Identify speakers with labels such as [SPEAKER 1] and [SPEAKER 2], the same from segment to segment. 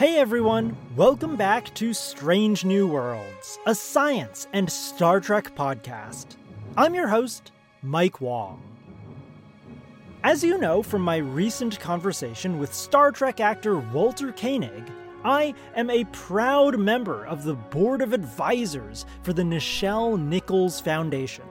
[SPEAKER 1] Hey everyone, welcome back to Strange New Worlds, a science and Star Trek podcast. I'm your host, Mike Wong. As you know from my recent conversation with Star Trek actor Walter Koenig, I am a proud member of the Board of Advisors for the Nichelle Nichols Foundation.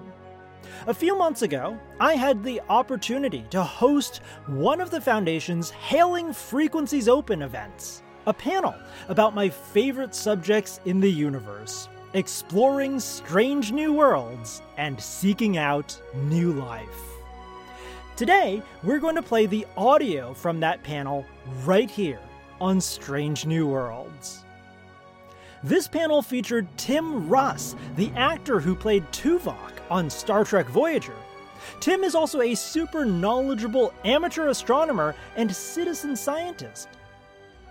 [SPEAKER 1] A few months ago, I had the opportunity to host one of the Foundation's Hailing Frequencies Open events, a panel about my favorite subjects in the universe, exploring strange new worlds and seeking out new life. Today, we're going to play the audio from that panel right here on Strange New Worlds. This panel featured Tim Russ, the actor who played Tuvok on Star Trek Voyager. Tim is also a super knowledgeable amateur astronomer and citizen scientist.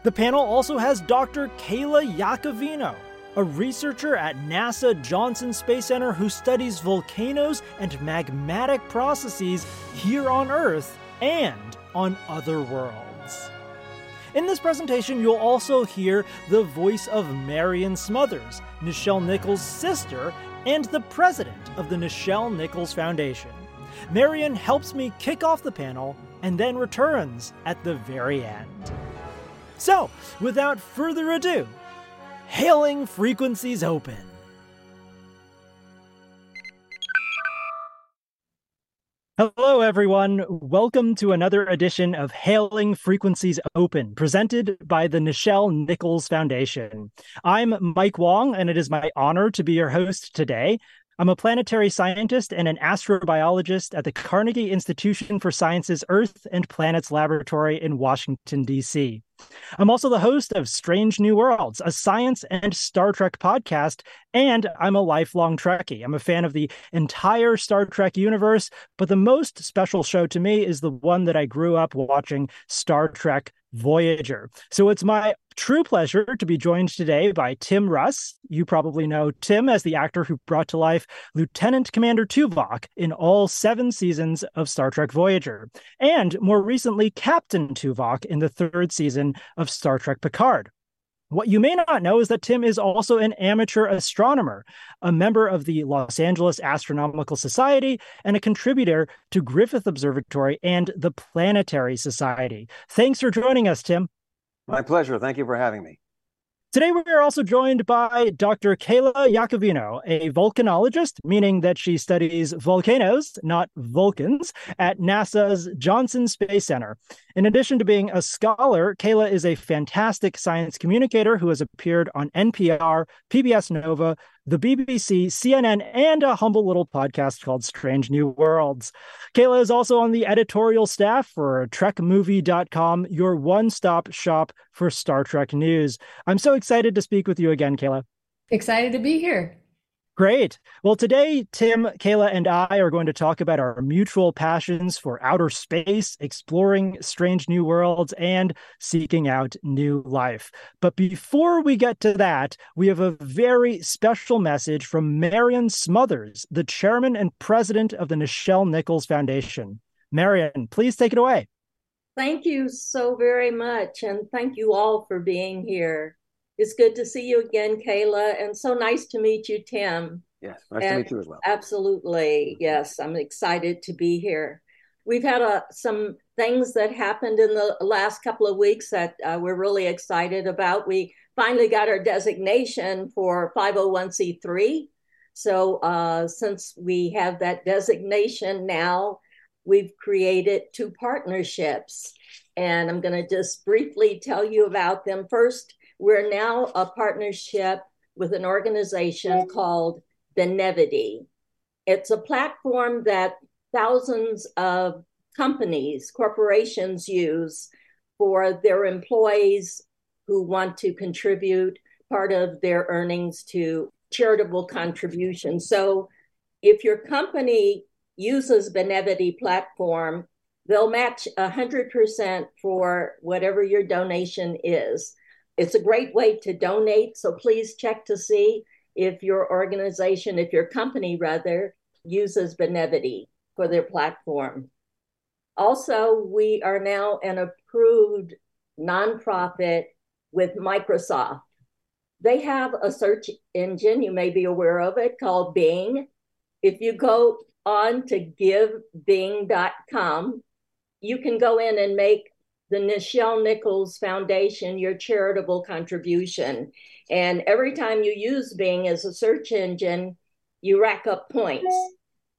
[SPEAKER 1] The panel also has Dr. Kayla Iacovino, a researcher at NASA Johnson Space Center who studies volcanoes and magmatic processes here on Earth and on other worlds. In this presentation, you'll also hear the voice of Marion Smothers, Nichelle Nichols' sister and the president of the Nichelle Nichols Foundation. Marion helps me kick off the panel and then returns at the very end. So, without further ado, hailing frequencies open. Hello, everyone. Welcome to another edition of Hailing Frequencies Open, presented by the Nichelle Nichols Foundation. I'm Mike Wong, and it is my honor to be your host today. I'm a planetary scientist and an astrobiologist at the Carnegie Institution for Sciences Earth and Planets Laboratory in Washington, D.C. I'm also the host of Strange New Worlds, a science and Star Trek podcast, and I'm a lifelong Trekkie. I'm a fan of the entire Star Trek universe, but the most special show to me is the one that I grew up watching, Star Trek Voyager. So it's my true pleasure to be joined today by Tim Russ. You probably know Tim as the actor who brought to life Lieutenant Commander Tuvok in all seven seasons of Star Trek Voyager, and more recently, Captain Tuvok in the third season of Star Trek Picard. What you may not know is that Tim is also an amateur astronomer, a member of the Los Angeles Astronomical Society, and a contributor to Griffith Observatory and the Planetary Society. Thanks for joining us, Tim.
[SPEAKER 2] My pleasure. Thank you for having me.
[SPEAKER 1] Today, we are also joined by Dr. Kayla Iacovino, a volcanologist, meaning that she studies volcanoes, not Vulcans, at NASA's Johnson Space Center. In addition to being a scholar, Kayla is a fantastic science communicator who has appeared on NPR, PBS Nova, the BBC, CNN, and a humble little podcast called Strange New Worlds. Kayla is also on the editorial staff for TrekMovie.com, your one stop shop for Star Trek news. I'm so excited to speak with you again, Kayla.
[SPEAKER 3] Excited to be here.
[SPEAKER 1] Great. Well, today, Tim, Kayla, and I are going to talk about our mutual passions for outer space, exploring strange new worlds, and seeking out new life. But before we get to that, we have a very special message from Marion Smothers, the chairman and president of the Nichelle Nichols Foundation. Marion, please take it away.
[SPEAKER 4] Thank you so very much. And thank you all for being here. It's good to see you again, Kayla, and so nice to meet you, Tim.
[SPEAKER 2] Yes, nice and to meet you as well.
[SPEAKER 4] Absolutely. Yes, I'm excited to be here. We've had uh, some things that happened in the last couple of weeks that uh, we're really excited about. We finally got our designation for 501c3. So, uh, since we have that designation now, we've created two partnerships. And I'm going to just briefly tell you about them. First, we're now a partnership with an organization called Benevity. It's a platform that thousands of companies, corporations use for their employees who want to contribute part of their earnings to charitable contributions. So if your company uses Benevity platform, they'll match 100% for whatever your donation is. It's a great way to donate. So please check to see if your organization, if your company rather, uses Benevity for their platform. Also, we are now an approved nonprofit with Microsoft. They have a search engine, you may be aware of it, called Bing. If you go on to givebing.com, you can go in and make the Nichelle Nichols Foundation your charitable contribution. And every time you use Bing as a search engine, you rack up points.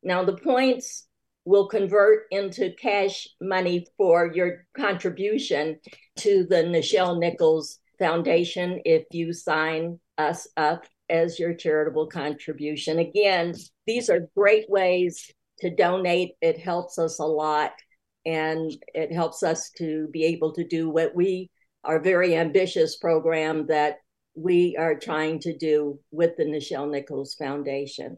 [SPEAKER 4] Now, the points will convert into cash money for your contribution to the Nichelle Nichols Foundation if you sign us up as your charitable contribution. Again, these are great ways to donate. It helps us a lot and it helps us to be able to do what we our very ambitious program that we are trying to do with the Nichelle Nichols Foundation.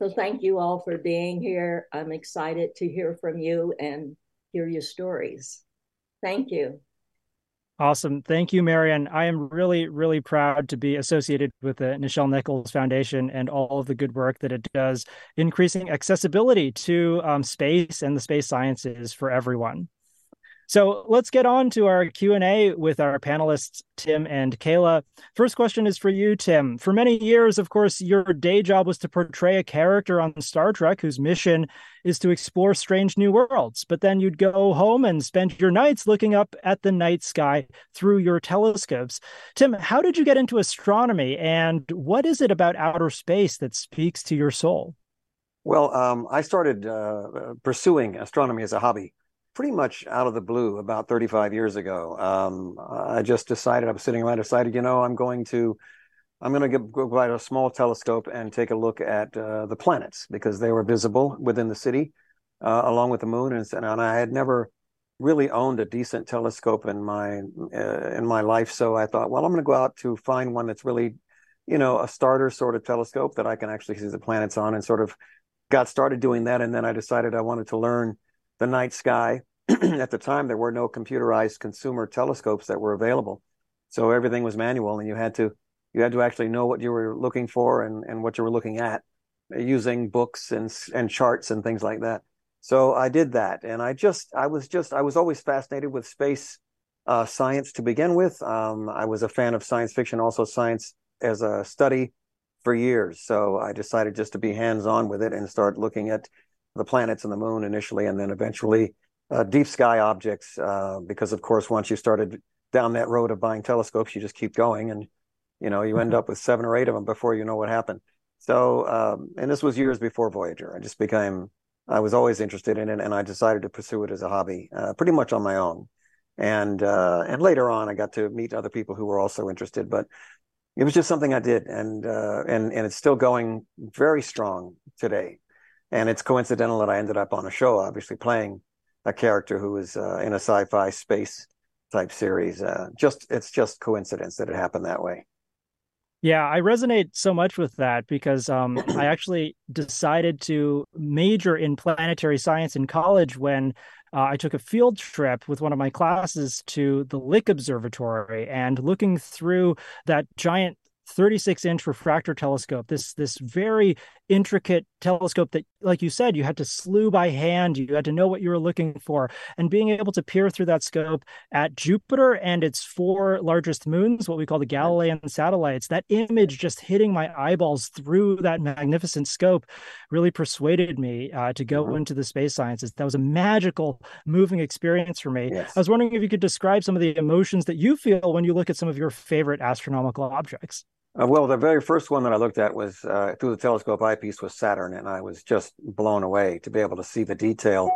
[SPEAKER 4] So thank you all for being here. I'm excited to hear from you and hear your stories. Thank you.
[SPEAKER 1] Awesome. Thank you, Marion. I am really, really proud to be associated with the Nichelle Nichols Foundation and all of the good work that it does, increasing accessibility to um, space and the space sciences for everyone. So let's get on to our Q&A with our panelists, Tim and Kayla. First question is for you, Tim. For many years, of course, your day job was to portray a character on Star Trek whose mission is to explore strange new worlds. But then you'd go home and spend your nights looking up at the night sky through your telescopes. Tim, how did you get into astronomy and what is it about outer space that speaks to your soul?
[SPEAKER 2] Well, um, I started uh, pursuing astronomy as a hobby pretty much out of the blue about 35 years ago. Um, I just decided I was sitting around, decided, you know, I'm going to, I'm going to go buy a small telescope and take a look at uh, the planets because they were visible within the city, uh, along with the moon, and, and I had never really owned a decent telescope in my uh, in my life. So I thought, well, I'm going to go out to find one that's really, you know, a starter sort of telescope that I can actually see the planets on, and sort of got started doing that. And then I decided I wanted to learn the night sky. At the time, there were no computerized consumer telescopes that were available, so everything was manual, and you had to you had to actually know what you were looking for and, and what you were looking at using books and and charts and things like that. So I did that, and I just I was just I was always fascinated with space uh, science to begin with. Um, I was a fan of science fiction, also science as a study for years. So I decided just to be hands on with it and start looking at the planets and the moon initially, and then eventually deep sky objects. Uh, because of course, once you started down that road of buying telescopes, you just keep going, and you know you end mm-hmm. up with seven or eight of them before you know what happened. So, um, and this was years before Voyager. I just became, I was always interested in it, and I decided to pursue it as a hobby, uh, pretty much on my own. And uh, and later on, I got to meet other people who were also interested, but it was just something I did, and uh, and and it's still going very strong today. And it's coincidental that I ended up on a show, obviously playing a character who was uh, in a sci-fi space type series. Uh, just it's just coincidence that it happened that way.
[SPEAKER 1] Yeah, I resonate so much with that because um, I actually decided to major in planetary science in college when uh, I took a field trip with one of my classes to the Lick Observatory and looking through that giant 36 inch refractor telescope this this very intricate telescope that like you said you had to slew by hand you had to know what you were looking for and being able to peer through that scope at jupiter and its four largest moons what we call the galilean satellites that image just hitting my eyeballs through that magnificent scope really persuaded me uh, to go mm-hmm. into the space sciences that was a magical moving experience for me yes. i was wondering if you could describe some of the emotions that you feel when you look at some of your favorite astronomical objects
[SPEAKER 2] uh, well, the very first one that I looked at was uh, through the telescope eyepiece was Saturn, and I was just blown away to be able to see the detail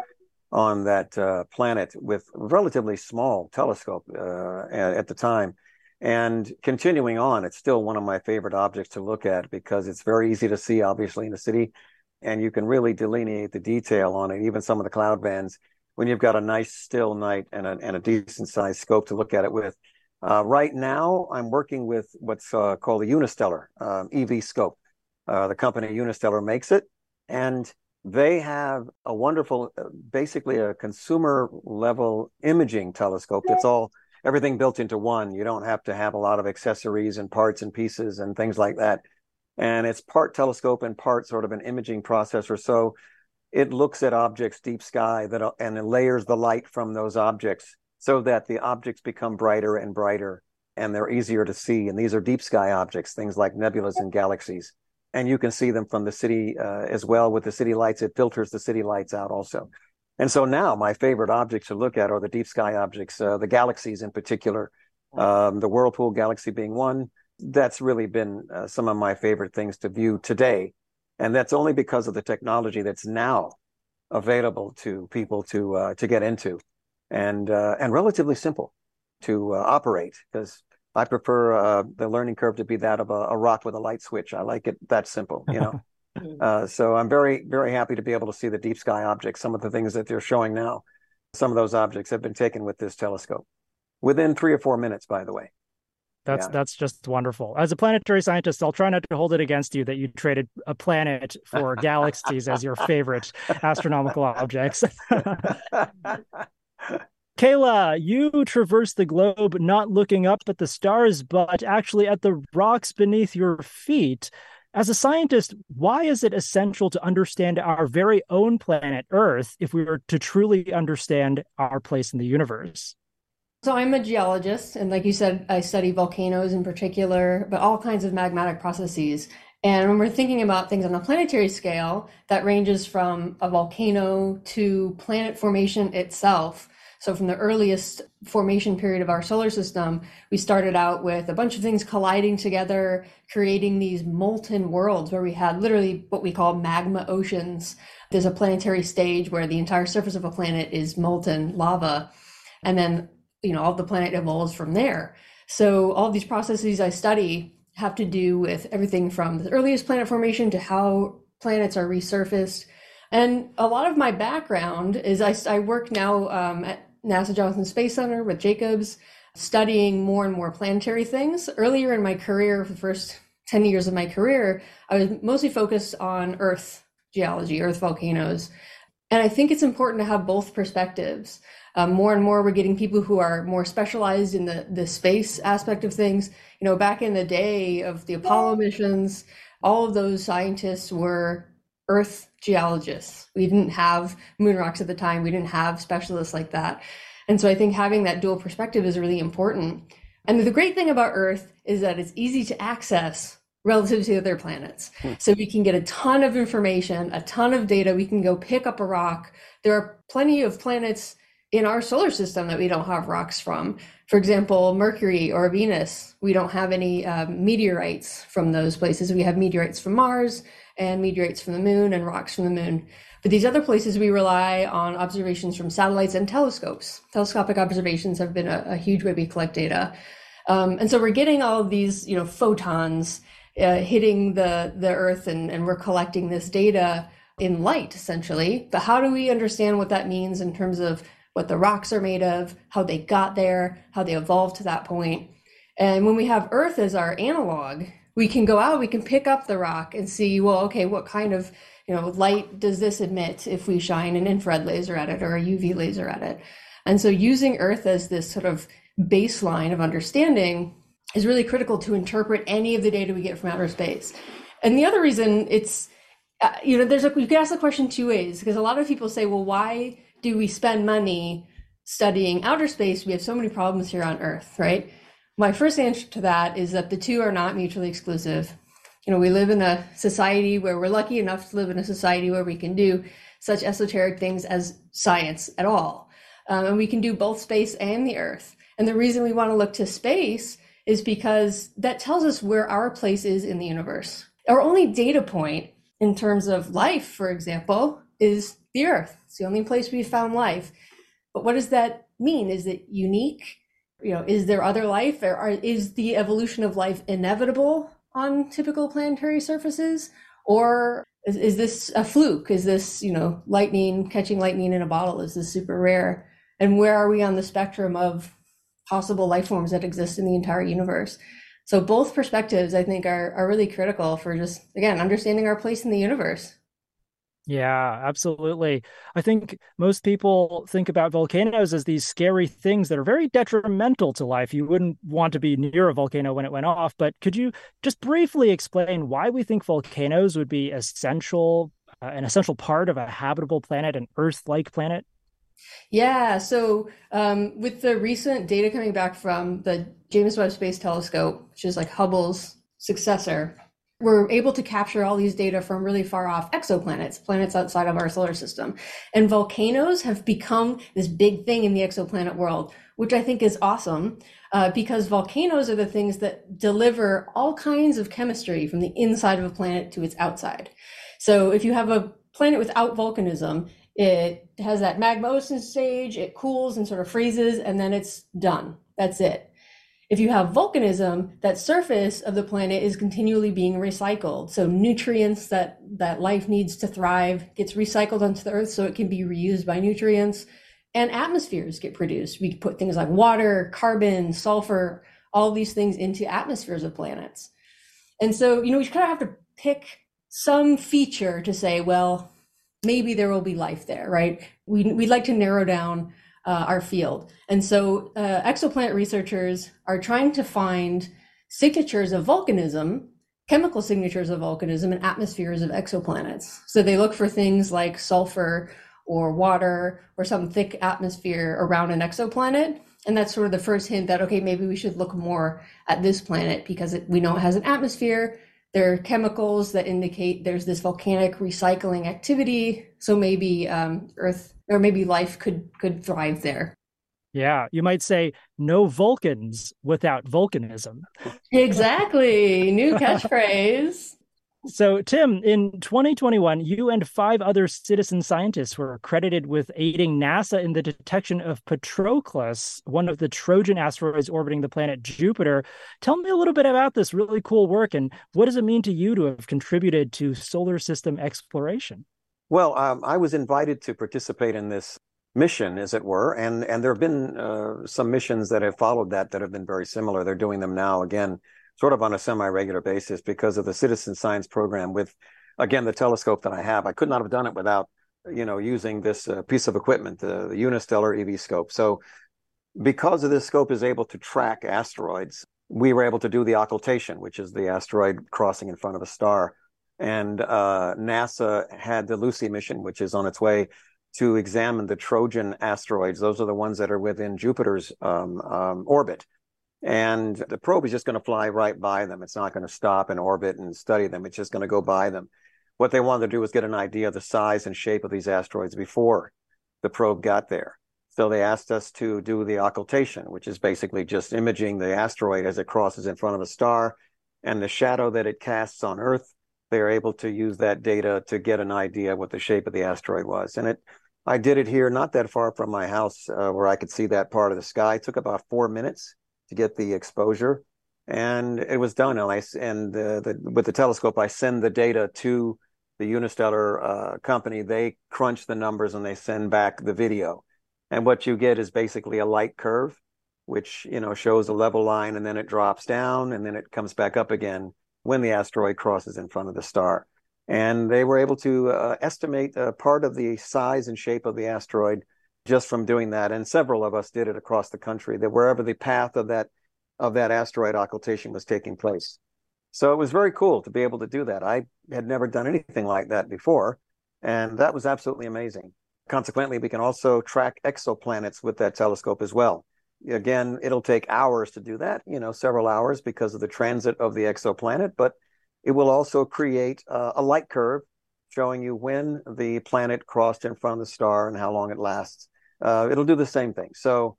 [SPEAKER 2] on that uh, planet with relatively small telescope uh, at, at, the time. And continuing on, it's still one of my favorite objects to look at because it's very easy to see, obviously, in the city, and you can really delineate the detail on it. Even some of the cloud bands, when you've got a nice still night and a, and a decent sized scope to look at it with uh, right now, I'm working with what's uh, called the Unistellar um, EV scope. Uh, the company Unistellar makes it, and they have a wonderful, uh, basically a consumer level imaging telescope that's all everything built into one. You don't have to have a lot of accessories and parts and pieces and things like that. And it's part telescope and part sort of an imaging processor. So it looks at objects deep sky that and it layers the light from those objects so that the objects become brighter and brighter and they're easier to see. And these are deep sky objects, things like nebulas and galaxies. And you can see them from the city uh, as well with the city lights. It filters the city lights out also. And so now my favorite objects to look at are the deep sky objects, uh, the galaxies in particular, um, the Whirlpool galaxy being one. That's really been uh, some of my favorite things to view today. And that's only because of the technology that's now available to people to uh, to get into, and uh, and relatively simple to uh, operate. Because I prefer uh, the learning curve to be that of a, a, rock with a light switch. I like it that simple, you know. Uh, so I'm very very happy to be able to see the deep sky objects. Some of the things that they're showing now, some of those objects have been taken with this telescope within three or four minutes. By the way.
[SPEAKER 1] That's yeah. that's just wonderful. As a planetary scientist, I'll try not to hold it against you that you traded a planet for galaxies as your favorite astronomical objects. Kayla, you traverse the globe not looking up at the stars, but actually at the rocks beneath your feet. As a scientist, why is it essential to understand our very own planet Earth if we were to truly understand our place in the universe?
[SPEAKER 3] So I'm a geologist, and like you said, I study volcanoes in particular, but all kinds of magmatic processes. And when we're thinking about things on a planetary scale, that ranges from a volcano to planet formation itself. So from the earliest formation period of our solar system, we started out with a bunch of things colliding together, creating these molten worlds where we had literally what we call magma oceans. There's a planetary stage where the entire surface of a planet is molten lava. And then you know all the planet evolves from there so all these processes i study have to do with everything from the earliest planet formation to how planets are resurfaced and a lot of my background is i, I work now um, at nasa johnson space center with jacobs studying more and more planetary things. Earlier in my career for the first 10 years of my career i was mostly focused on earth geology earth volcanoes. And i think it's important to have both perspectives. Um, more and more, we're getting people who are more specialized in the the space aspect of things. You know, back in the day of the Apollo missions, all of those scientists were Earth geologists. We didn't have moon rocks at the time. We didn't have specialists like that. And so I think having that dual perspective is really important. And the great thing about Earth is that it's easy to access relative to other planets. Hmm. So we can get a ton of information, a ton of data. We can go pick up a rock. There are plenty of planets in our solar system that we don't have rocks from. For example, Mercury or Venus, we don't have any um, meteorites from those places. We have meteorites from Mars and meteorites from the moon and rocks from the moon. But these other places, we rely on observations from satellites and telescopes. Telescopic observations have been a, a huge way we collect data. Um, and so we're getting all of these, you know, photons uh, hitting the, the Earth and, and we're collecting this data in light, essentially. But how do we understand what that means in terms of what the rocks are made of, how they got there, how they evolved to that point. And when we have Earth as our analog, we can go out, we can pick up the rock and see, well, okay, what kind of you know light does this emit if we shine an infrared laser at it or a UV laser at it? And so using Earth as this sort of baseline of understanding is really critical to interpret any of the data we get from outer space. And the other reason it's uh, you know there's a you can ask the question two ways because a lot of people say, well, why do we spend money studying outer space? We have so many problems here on Earth, right? My first answer to that is that the two are not mutually exclusive. You know, we live in a society where we're lucky enough to live in a society where we can do such esoteric things as science at all. Um, and we can do both space and the Earth. And the reason we want to look to space is because that tells us where our place is in the universe. Our only data point in terms of life, for example, is the Earth. It's the only place we've found life. But what does that mean? Is it unique? You know, is there other life? Or are, is the evolution of life inevitable on typical planetary surfaces? Or is, is this a fluke? Is this, you know, lightning, catching lightning in a bottle? Is this super rare? And where are we on the spectrum of possible life forms that exist in the entire universe? So both perspectives, I think, are, are really critical for just, again, understanding our place in the universe.
[SPEAKER 1] Yeah, absolutely. I think most people think about volcanoes as these scary things that are very detrimental to life. You wouldn't want to be near a volcano when it went off, but could you just briefly explain why we think volcanoes would be essential, uh, an essential part of a habitable planet, an Earth-like planet?
[SPEAKER 3] Yeah, so um, with the recent data coming back from the James Webb Space Telescope, which is like Hubble's successor, we're able to capture all these data from really far off exoplanets, planets outside of our solar system. And volcanoes have become this big thing in the exoplanet world, which I think is awesome uh, because volcanoes are the things that deliver all kinds of chemistry from the inside of a planet to its outside. So if you have a planet without volcanism, it has that magma stage, it cools and sort of freezes, and then it's done. That's it. If you have volcanism, that surface of the planet is continually being recycled. So nutrients that, that life needs to thrive gets recycled onto the earth so it can be reused by nutrients. And atmospheres get produced. We put things like water, carbon, sulfur, all these things into atmospheres of planets. And so, you know, we kind of have to pick some feature to say, well, maybe there will be life there, right? We, we'd like to narrow down uh, our field. And so uh, exoplanet researchers are trying to find signatures of volcanism, chemical signatures of volcanism and atmospheres of exoplanets. So they look for things like sulfur or water or some thick atmosphere around an exoplanet. And that's sort of the first hint that, okay, maybe we should look more at this planet because it, we know it has an atmosphere. There are chemicals that indicate there's this volcanic recycling activity. So maybe um, Earth or maybe life could could thrive there.
[SPEAKER 1] Yeah, you might say no Vulcans without volcanism.
[SPEAKER 3] Exactly. New catchphrase.
[SPEAKER 1] So, Tim, in 2021, you and five other citizen scientists were credited with aiding NASA in the detection of Patroclus, one of the Trojan asteroids orbiting the planet Jupiter. Tell me a little bit about this really cool work and what does it mean to you to have contributed to solar system exploration?
[SPEAKER 2] Well, um, I was invited to participate in this mission, as it were, and and there have been uh, some missions that have followed that that have been very similar. They're doing them now again, sort of on a semi-regular basis because of the citizen science program. With again the telescope that I have, I could not have done it without you know using this uh, piece of equipment, the, the Unistellar EV scope. So because of this scope is able to track asteroids, we were able to do the occultation, which is the asteroid crossing in front of a star and uh, NASA had the Lucy mission, which is on its way to examine the Trojan asteroids. Those are the ones that are within Jupiter's um, um, orbit. And the probe is just going to fly right by them. It's not going to stop in orbit and study them. It's just going to go by them. What they wanted to do was get an idea of the size and shape of these asteroids before the probe got there. So they asked us to do the occultation, which is basically just imaging the asteroid as it crosses in front of a star and the shadow that it casts on Earth they are able to use that data to get an idea what the shape of the asteroid was. And it, I did it here, not that far from my house, uh, where I could see that part of the sky. It took about four minutes to get the exposure, and it was done. And I and the, the, with the telescope, I send the data to the Unistellar uh, company. They crunch the numbers and they send back the video. And what you get is basically a light curve, which you know shows a level line, and then it drops down, and then it comes back up again when the asteroid crosses in front of the star. And they were able to uh, estimate uh, part of the size and shape of the asteroid just from doing that. And several of us did it across the country, that wherever the path of that of that asteroid occultation was taking place. So it was very cool to be able to do that. I had never done anything like that before, and that was absolutely amazing. Consequently, we can also track exoplanets with that telescope as well. Again, it'll take hours to do that, you know, several hours because of the transit of the exoplanet, but it will also create uh, a light curve showing you when the planet crossed in front of the star and how long it lasts. Uh, it'll do the same thing. So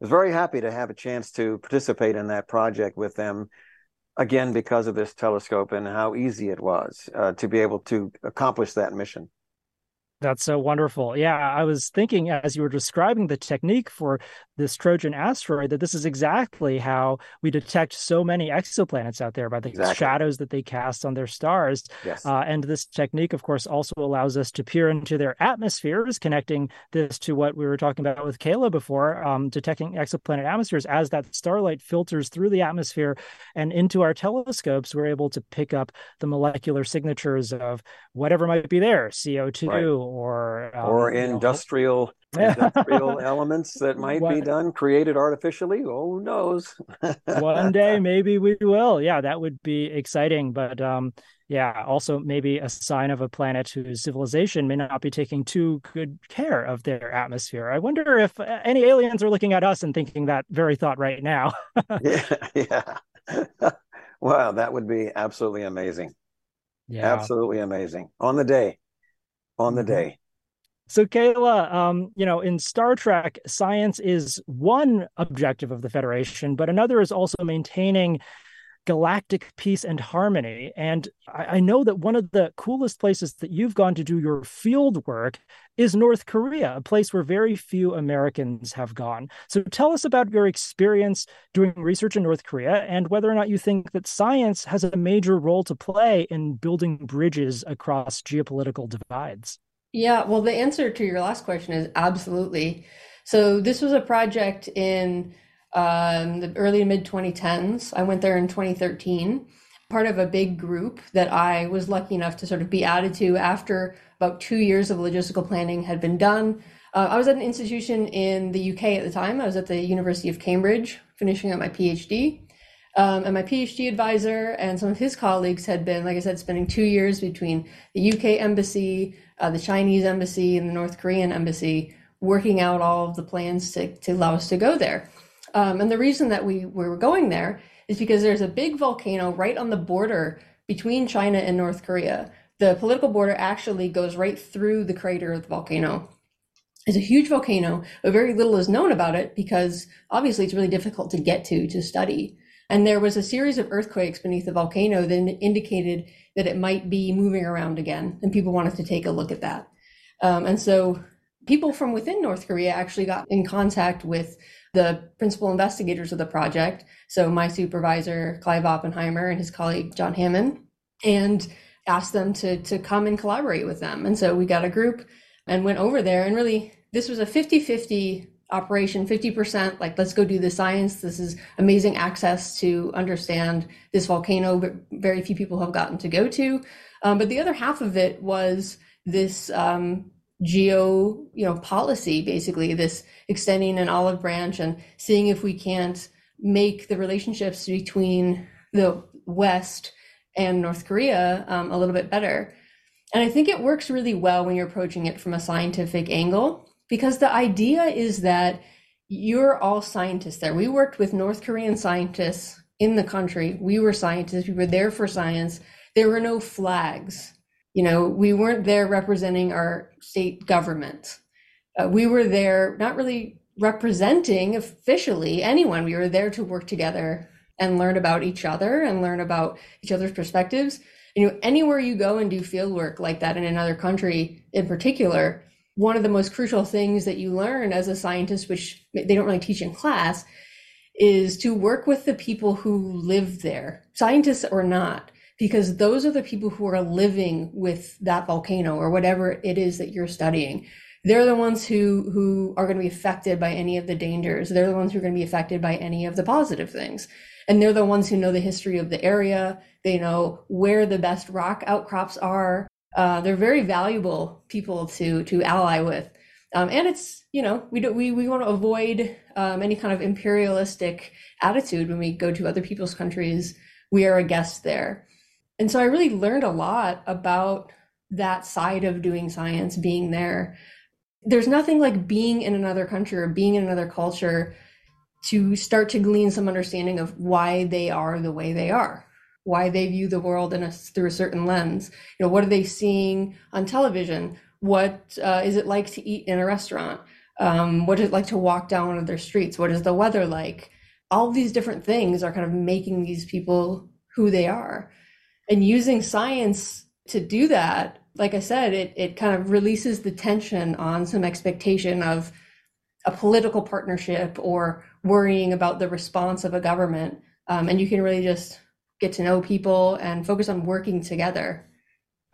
[SPEAKER 2] I was very happy to have a chance to participate in that project with them again because of this telescope and how easy it was uh, to be able to accomplish that mission.
[SPEAKER 1] That's so wonderful. Yeah, I was thinking as you were describing the technique for this Trojan asteroid that this is exactly how we detect so many exoplanets out there by the exactly. shadows that they cast on their stars. Yes. Uh, and this technique, of course, also allows us to peer into their atmospheres, connecting this to what we were talking about with Kayla before, um, detecting exoplanet atmospheres as that starlight filters through the atmosphere and into our telescopes. We're able to pick up the molecular signatures of whatever might be there, CO2. Right
[SPEAKER 2] or um, or industrial know, industrial elements that might what? be done created artificially. Oh, who knows?
[SPEAKER 1] One day, maybe we will. Yeah, that would be exciting. But um, yeah, also maybe a sign of a planet whose civilization may not be taking too good care of their atmosphere. I wonder if uh, any aliens are looking at us and thinking that very thought right now.
[SPEAKER 2] yeah, yeah. wow, that would be absolutely amazing. Yeah, absolutely amazing on the day, on the mm-hmm. day.
[SPEAKER 1] So, Kayla, um, you know, in Star Trek, science is one objective of the Federation, but another is also maintaining galactic peace and harmony. And I, I, know that one of the coolest places that you've gone to do your field work is North Korea, a place where very few Americans have gone. So tell us about your experience doing research in North Korea and whether or not you think that science has a major role to play in building bridges across geopolitical divides.
[SPEAKER 3] Yeah, well, the answer to your last question is absolutely. So this was a project in um, the early mid 2010s. I went there in 2013, part of a big group that I was lucky enough to sort of be added to after about two years of logistical planning had been done. Uh, I was at an institution in the UK at the time. I was at the University of Cambridge, finishing up my PhD. Um, and my PhD advisor and some of his colleagues had been, like I said, spending two years between the UK embassy, uh, the Chinese embassy, and the North Korean embassy, working out all of the plans to, to allow us to go there. Um, and the reason that we, we were going there is because there's a big volcano right on the border between China and North Korea. The political border actually goes right through the crater of the volcano. It's a huge volcano, but very little is known about it because obviously it's really difficult to get to to study. And there was a series of earthquakes beneath the volcano that indicated that it might be moving around again, and people wanted to take a look at that. Um, and so people from within North Korea actually got in contact with the principal investigators of the project. So my supervisor, Clive Oppenheimer, and his colleague, John Hammond, and asked them to, to come and collaborate with them. And so we got a group and went over there. And really, this was a 50 50 operation 50% like let's go do the science this is amazing access to understand this volcano but very few people have gotten to go to um, but the other half of it was this um, geo you know policy basically this extending an olive branch and seeing if we can't make the relationships between the west and north korea um, a little bit better. And i think it works really well when you're approaching it from a scientific angle because the idea is that you're all scientists there. We worked with north korean scientists in the country. We were scientists. We were there for science. There were no flags you know, we weren't there representing our state government. Uh, we were there not really representing officially anyone. We were there to work together and learn about each other and learn about each other's perspectives. You know, anywhere you go and do field work like that in another country in particular, one of the most crucial things that you learn as a scientist, which they don't really teach in class, is to work with the people who live there, scientists or not because those are the people who are living with that volcano or whatever it is that you're studying. They're the ones who who are going to be affected by any of the dangers. They're the ones who are going to be affected by any of the positive things. And they're the ones who know the history of the area. They know where the best rock outcrops are. Uh, they're very valuable people to to ally with. Um, and it's you know we do, we we want to avoid um, any kind of imperialistic attitude when we go to other people's countries. We are a guest there. And so I really learned a lot about that side of doing science being there. There's nothing like being in another country or being in another culture to start to glean some understanding of why they are the way they are, why they view the world in a, through a certain lens. You know, what are they seeing on television? What uh, is it like to eat in a restaurant? Um, what is it like to walk down one of their streets? What is the weather like? All these different things are kind of making these people who they are and using science to do that like i said it, it kind of releases the tension on some expectation of a political partnership or worrying about the response of a government. Um, and you can really just get to know people and focus on working together.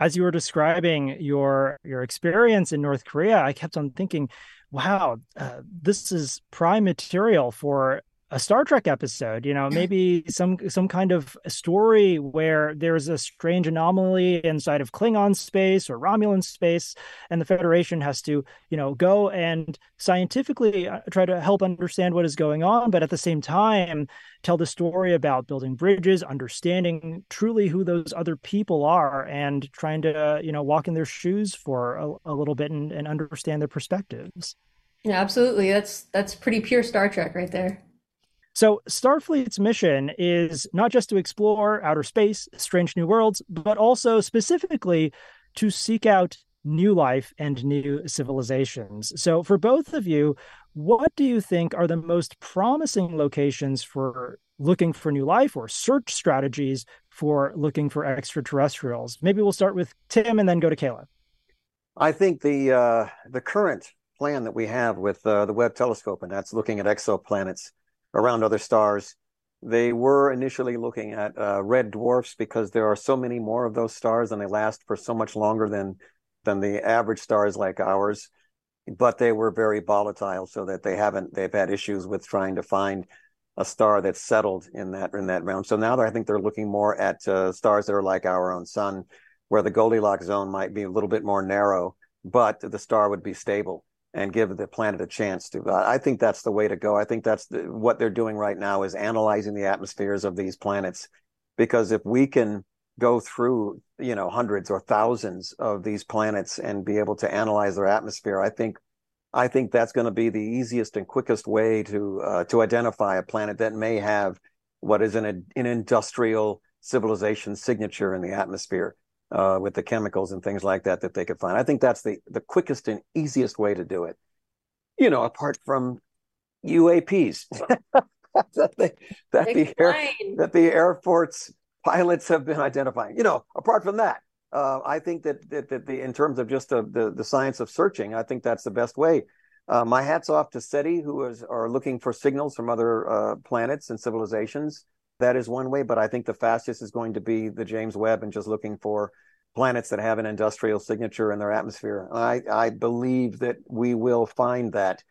[SPEAKER 1] As you were describing your your experience in north korea i kept on thinking wow uh, this is prime material for a Star Trek episode, you know, maybe some some kind of story where there's a strange anomaly inside of Klingon space or Romulan space, and the Federation has to, you know, go and scientifically uh, try to help understand what is going on, but at the same time tell the story about building bridges, understanding truly who those other people are, and trying to, you know, walk in their shoes for a, a little bit and, and understand their perspectives.
[SPEAKER 3] Yeah, absolutely. That's that's pretty pure Star Trek right there.
[SPEAKER 1] So, Starfleet's mission is not just to explore outer space, strange new worlds, but also specifically to seek out new life and new civilizations. So, for both of you, what do you think are the most promising locations for looking for new life or search strategies for looking for extraterrestrials? Maybe we'll start with Tim and then go to Kayla.
[SPEAKER 2] I think the uh, the current plan that we have with uh, the Webb telescope, and that's looking at exoplanets around other stars. They were initially looking at uh, red dwarfs because there are so many more of those stars and they last for so much longer than than the average stars like ours. But they were very volatile, so that they haven't they've had issues with trying to find a star that's settled in that in that realm. So now I think they're looking more at uh, stars that are like our own sun, where the Goldilocks zone might be a little bit more narrow, but the star would be stable and give the planet a chance to. I think that's the way to go. I think that's the, what they're doing right now is analyzing the atmospheres of these planets, because if we can go through you know hundreds or thousands of these planets and be able to analyze their atmosphere, I think I think that's going to be the easiest and quickest way to uh, to identify a planet that may have what is an an industrial civilization signature in the atmosphere uh, with the chemicals and things like that that they could find. I think that's the the quickest and easiest way to do it. You know, apart from UAPs that, they, that the air, that the Air Force pilots have been identifying. You know, apart from that, uh, I think that, that that the in terms of just the, the, the science of searching, I think that's the best way. Uh, my hats off to SETI, who is are looking for signals from other uh, planets and civilizations. That is one way, but I think the fastest is going to be the James Webb and just looking for planets that have an industrial signature in their atmosphere. I, I believe that we will find that.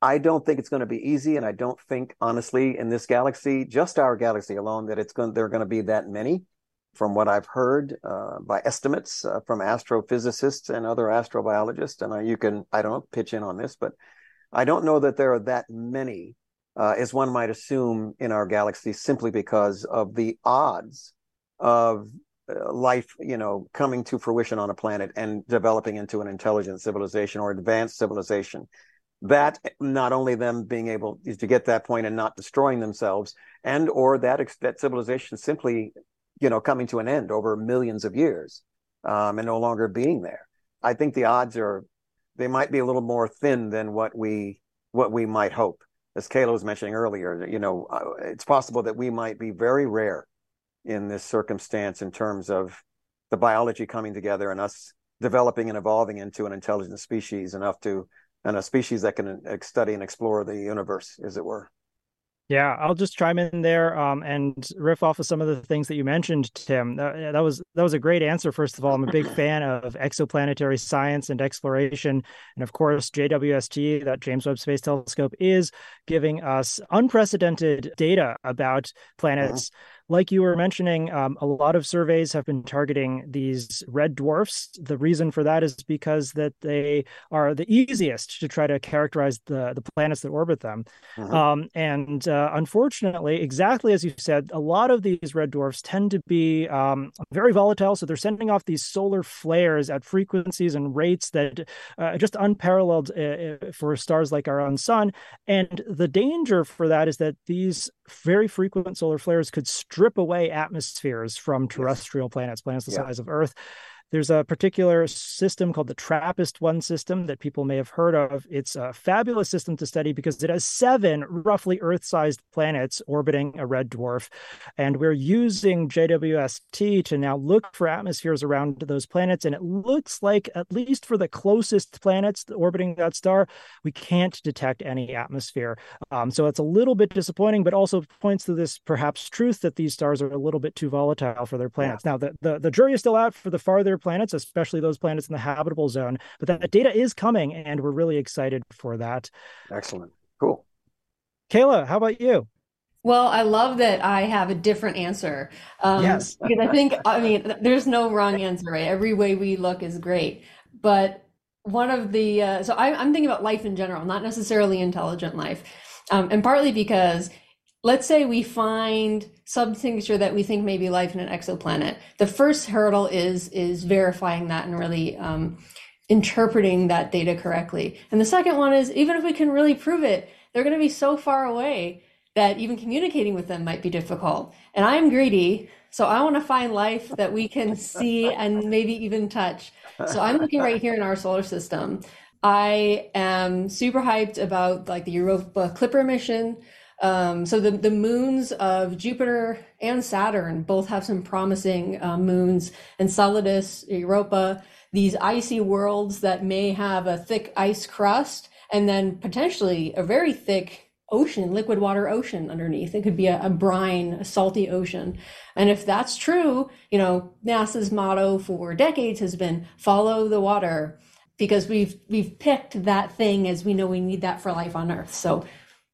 [SPEAKER 2] I don't think it's going to be easy, and I don't think, honestly, in this galaxy, just our galaxy alone, that it's going there are going to be that many. From what I've heard uh, by estimates uh, from astrophysicists and other astrobiologists, and I, you can I don't know pitch in on this, but I don't know that there are that many uh, as one might assume in our galaxy, simply because of the odds of uh, life, you know, coming to fruition on a planet and developing into an intelligent civilization or advanced civilization. That not only them being able to get that point and not destroying themselves, and or that that civilization simply, you know, coming to an end over millions of years um, and no longer being there. I think the odds are they might be a little more thin than what we what we might hope as Kayla was mentioning earlier, you know, uh, it's possible that we might be very rare in this circumstance in terms of the biology coming together and us developing and evolving into an intelligent species enough to and a species that can uh, study and explore the universe, as it were.
[SPEAKER 1] Yeah, I'll just chime in there um, and riff off of some of the things that you mentioned, Tim. That, that, was that was a great answer. First of all, I'm a big fan of exoplanetary science and exploration, and of course, JWST, that James Webb Space Telescope, is giving us unprecedented data about planets. Mm-hmm like you were mentioning, um, a lot of surveys have been targeting these red dwarfs. The reason for that is because that they are the easiest to try to characterize the the planets that orbit them. Mm-hmm. Um, and uh, unfortunately, exactly as you said, a lot of these red dwarfs tend to be um, very volatile. So they're sending off these solar flares at frequencies and rates that uh, just unparalleled uh, uh for stars like our own sun. And the danger for that is that these very frequent solar flares could strip away atmospheres from terrestrial planets, planets the yeah. size of Earth. There's a particular system called the TRAPPIST 1 system that people may have heard of. It's a fabulous system to study because it has seven roughly Earth sized planets orbiting a red dwarf. And we're using JWST to now look for atmospheres around those planets. And it looks like, at least for the closest planets orbiting that star, we can't detect any atmosphere. Um, so it's a little bit disappointing, but also points to this perhaps truth that these stars are a little bit too volatile for their planets. Yeah. Now, the, the, the jury is still out for the farther planets, especially those planets in the habitable zone. But that data is coming, and we're really excited for that.
[SPEAKER 2] Excellent. Cool.
[SPEAKER 1] Kayla, how about you?
[SPEAKER 3] Well, I love that I have a different answer.
[SPEAKER 1] Um, yes.
[SPEAKER 3] because I think, I mean, there's no wrong answer, right? Every way we look is great. But one of the, uh, so I, am thinking about life in general, not necessarily intelligent life. Um, and partly because let's say we find something that we think may be life in an exoplanet. The first hurdle is, is verifying that and really, um, interpreting that data correctly. And the second one is even if we can really prove it, they're going to be so far away that even communicating with them might be difficult. And I'm greedy, so I want to find life that we can see and maybe even touch. So I'm looking right here in our solar system. I am super hyped about like the Europa Clipper mission. Um, so the, the moons of Jupiter and Saturn both have some promising uh, moons. Enceladus, Europa, these icy worlds that may have a thick ice crust and then potentially a very thick ocean, liquid water ocean underneath. It could be a, a, brine, a salty ocean. And if that's true, you know, NASA's motto for decades has been follow the water because we've we've picked that thing as we know we need that for life on Earth. So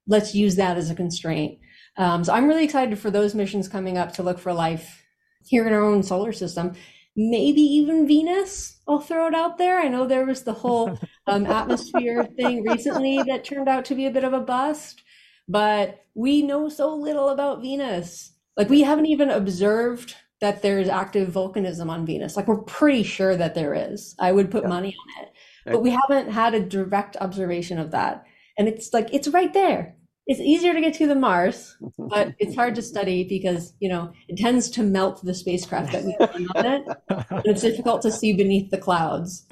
[SPEAKER 3] let's use that as a constraint. Um, so I'm really excited for those missions coming up to look for life here in our own solar system maybe even Venus. I'll throw it out there. I know there was the whole um, atmosphere thing recently that turned out to be a bit of a bust, but we know so little about Venus. Like, we haven't even observed that there's active volcanism on Venus. Like, we're pretty sure that there is. I would put yeah. money on it, but we haven't had a direct observation of that. And it's like, it's right there it's easier to get to than Mars, but it's hard to study because you know it tends to melt the spacecraft that we send on it, and it's difficult to see beneath the clouds.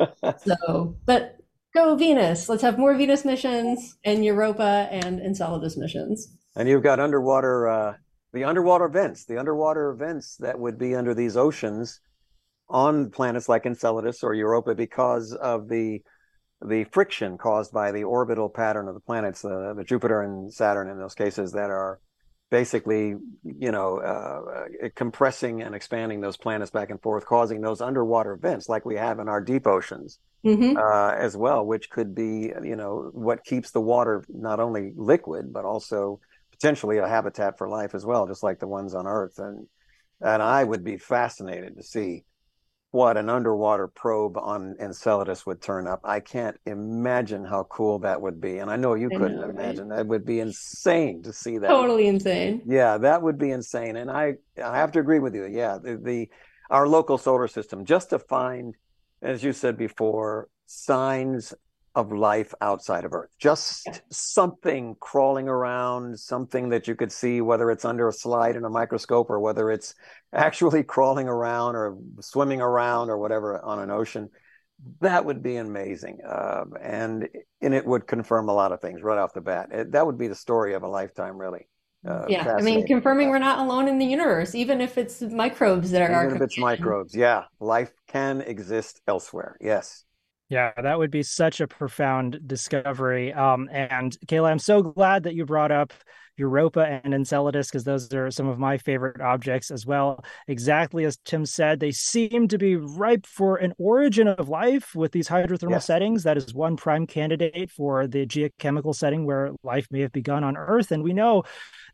[SPEAKER 3] So, but go Venus. Let's have more Venus missions and Europa and Enceladus missions.
[SPEAKER 2] And you've got underwater, uh, the underwater vents, the underwater vents that would be under these oceans on planets like Enceladus or Europa because of the the friction caused by the orbital pattern of the planets, the, the Jupiter and Saturn in those cases that are basically, you know, uh, compressing and expanding those planets back and forth, causing those underwater vents like we have in our deep oceans mm-hmm. uh, as well, which could be, you know, what keeps the water not only liquid but also potentially a habitat for life as well, just like the ones on Earth. And and I would be fascinated to see what an underwater probe on Enceladus would turn up. I can't imagine how cool that would be. And I know you I couldn't know, imagine. Right? That would be insane to see that.
[SPEAKER 3] Totally insane.
[SPEAKER 2] Yeah, that would be insane. And I I have to agree with you. Yeah, the, the our local solar system just to find as you said before signs of life outside of Earth. Just yeah. something crawling around, something that you could see, whether it's under a slide in a microscope or whether it's actually crawling around or swimming around or whatever on an ocean. That would be amazing. Uh, and, and it would confirm a lot of things right off the bat. It, that would be the story of a lifetime, really.
[SPEAKER 3] Uh, yeah, I mean, confirming we're not alone in the universe, even if it's microbes that are.
[SPEAKER 2] Even if it's microbes, yeah, life can exist elsewhere. Yes.
[SPEAKER 1] Yeah, that would be such a profound discovery. Um, and Kayla, I'm so glad that you brought up Europa and Enceladus because those are some of my favorite objects as well. Exactly as Tim said, they seem to be ripe for an origin of life with these hydrothermal yes. settings. That is one prime candidate for the geochemical setting where life may have begun on Earth. And we know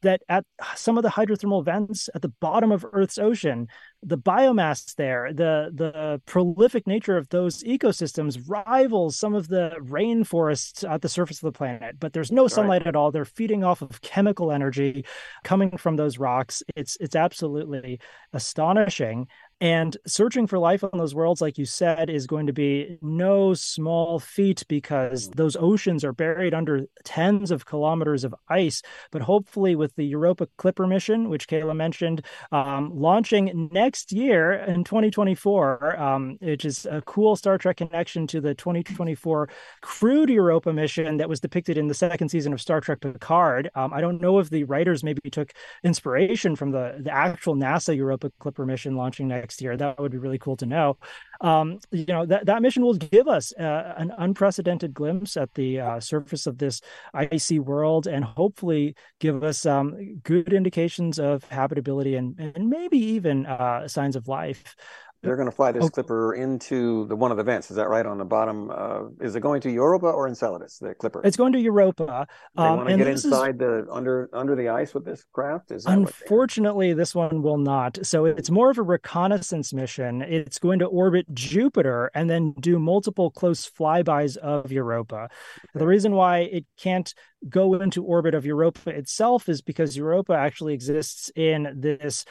[SPEAKER 1] that at some of the hydrothermal vents at the bottom of Earth's ocean, the biomass there, the the prolific nature of those ecosystems rivals some of the rainforests at the surface of the planet. But there's no sunlight right. at all. They're feeding off of chemical energy coming from those rocks. It's it's absolutely astonishing. And searching for life on those worlds, like you said, is going to be no small feat because those oceans are buried under tens of kilometers of ice. But hopefully, with the Europa Clipper mission, which Kayla mentioned, um, launching next year in 2024, um, which is a cool Star Trek connection to the 2024 crewed Europa mission that was depicted in the second season of Star Trek Picard. Um, I don't know if the writers maybe took inspiration from the, the actual NASA Europa Clipper mission launching next next year. That would be really cool to know. Um, you know that that mission will give us uh, an unprecedented glimpse at the uh, surface of this icy world, and hopefully give us um, good indications of habitability and and maybe even uh, signs of life.
[SPEAKER 2] They're going to fly this oh. Clipper into the one of the vents. Is that right? On the bottom, uh, is it going to Europa or Enceladus? The Clipper.
[SPEAKER 1] It's going to Europa.
[SPEAKER 2] They um, want to get inside is... the under under the ice with this craft. Is
[SPEAKER 1] unfortunately this one will not. So it's more of a reconnaissance mission. It's going to orbit Jupiter and then do multiple close flybys of Europa. Okay. The reason why it can't go into orbit of Europa itself is because Europa actually exists in this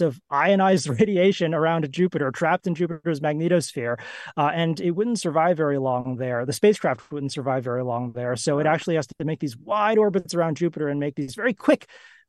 [SPEAKER 1] torus of ionized radiation around Jupiter, trapped in Jupiter's magnetosphere, uh, and it wouldn't survive very long there. The spacecraft wouldn't survive very long there, so it actually has to make these wide orbits around Jupiter and make these very quick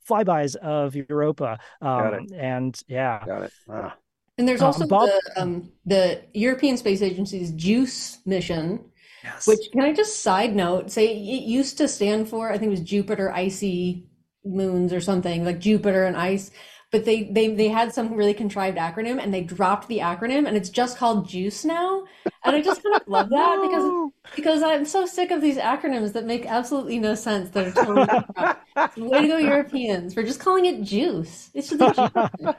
[SPEAKER 1] flybys of Europa. Um, and yeah,
[SPEAKER 2] got it. Ah.
[SPEAKER 3] And there's um, also um, Bob, the um, the European Space Agency's JUICE mission, Yes. Which can I just side note say it used to stand for I think it was Jupiter icy moons or something like Jupiter and ice, but they they they had some really contrived acronym and they dropped the acronym and it's just called JUICE now. And I just kind of love that because because I'm so sick of these acronyms that make absolutely no sense. That are totally way to go Europeans for just calling it JUICE. It's just the JUICE.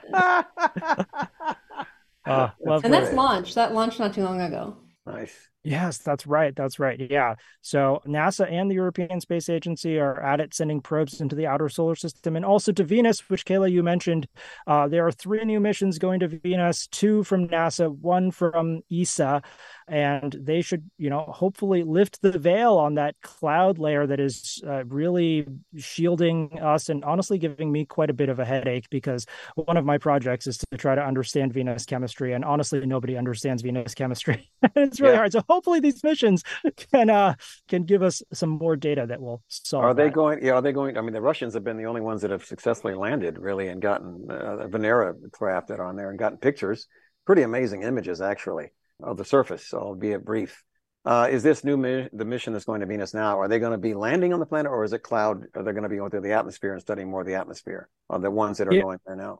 [SPEAKER 3] uh, and that's launched. That launched not too long ago.
[SPEAKER 2] Nice.
[SPEAKER 1] Yes, that's right. That's right. Yeah. So NASA and the European Space Agency are at it, sending probes into the outer solar system and also to Venus, which Kayla, you mentioned. Uh, there are three new missions going to Venus, two from NASA, one from ESA and they should you know hopefully lift the veil on that cloud layer that is uh, really shielding us and honestly giving me quite a bit of a headache because one of my projects is to try to understand venus chemistry and honestly nobody understands venus chemistry it's really yeah. hard so hopefully these missions can uh can give us some more data that will solve
[SPEAKER 2] are they
[SPEAKER 1] that.
[SPEAKER 2] going yeah are they going i mean the russians have been the only ones that have successfully landed really and gotten uh, venera crafted on there and gotten pictures pretty amazing images actually of the surface, albeit brief. Uh, is this new mi- the mission that's going to Venus now? Are they going to be landing on the planet, or is it cloud? Are they going to be going through the atmosphere and studying more of the atmosphere? Are the ones that are yeah. going there now?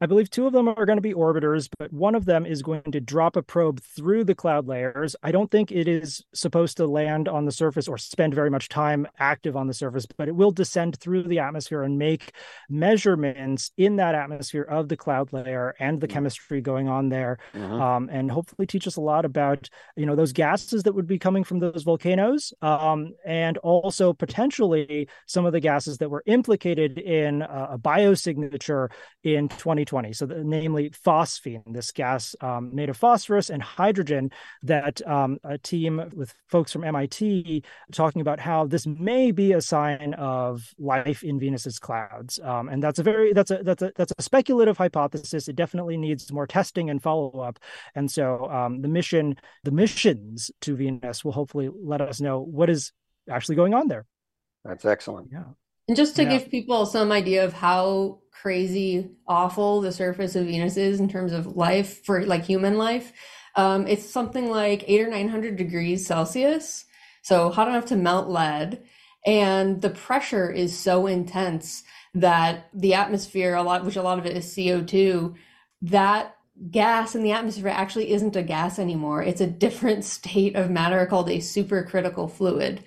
[SPEAKER 1] I believe two of them are going to be orbiters, but one of them is going to drop a probe through the cloud layers. I don't think it is supposed to land on the surface or spend very much time active on the surface, but it will descend through the atmosphere and make measurements in that atmosphere of the cloud layer and the mm-hmm. chemistry going on there, mm-hmm. um, and hopefully teach us a lot about you know those gases that would be coming from those volcanoes, um, and also potentially some of the gases that were implicated in uh, a biosignature in 2020 2020. So, the, namely phosphine, this gas um, made of phosphorus and hydrogen, that um, a team with folks from MIT talking about how this may be a sign of life in Venus's clouds. Um, and that's a very that's a that's a that's a speculative hypothesis. It definitely needs more testing and follow up. And so, um, the mission, the missions to Venus will hopefully let us know what is actually going on there.
[SPEAKER 2] That's excellent.
[SPEAKER 1] Yeah.
[SPEAKER 3] And just to yeah. give people some idea of how crazy awful the surface of Venus is in terms of life for like human life, um, it's something like eight or 900 degrees Celsius. So hot enough to melt lead. And the pressure is so intense that the atmosphere, a lot, which a lot of it is CO2, that gas in the atmosphere actually isn't a gas anymore. It's a different state of matter called a supercritical fluid.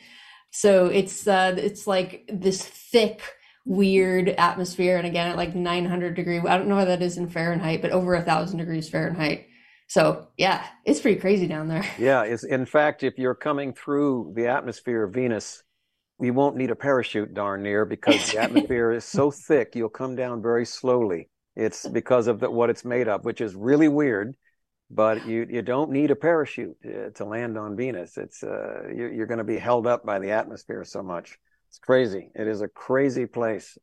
[SPEAKER 3] So it's uh, it's like this thick, weird atmosphere, and again at like 900 degree. I don't know how that is in Fahrenheit, but over a thousand degrees Fahrenheit. So yeah, it's pretty crazy down there.
[SPEAKER 2] Yeah, it's in fact, if you're coming through the atmosphere of Venus, you won't need a parachute darn near because the atmosphere is so thick you'll come down very slowly. It's because of the, what it's made of, which is really weird but you you don't need a parachute uh, to land on Venus. It's uh, you're, you're going to be held up by the atmosphere so much. It's crazy. It is a crazy place.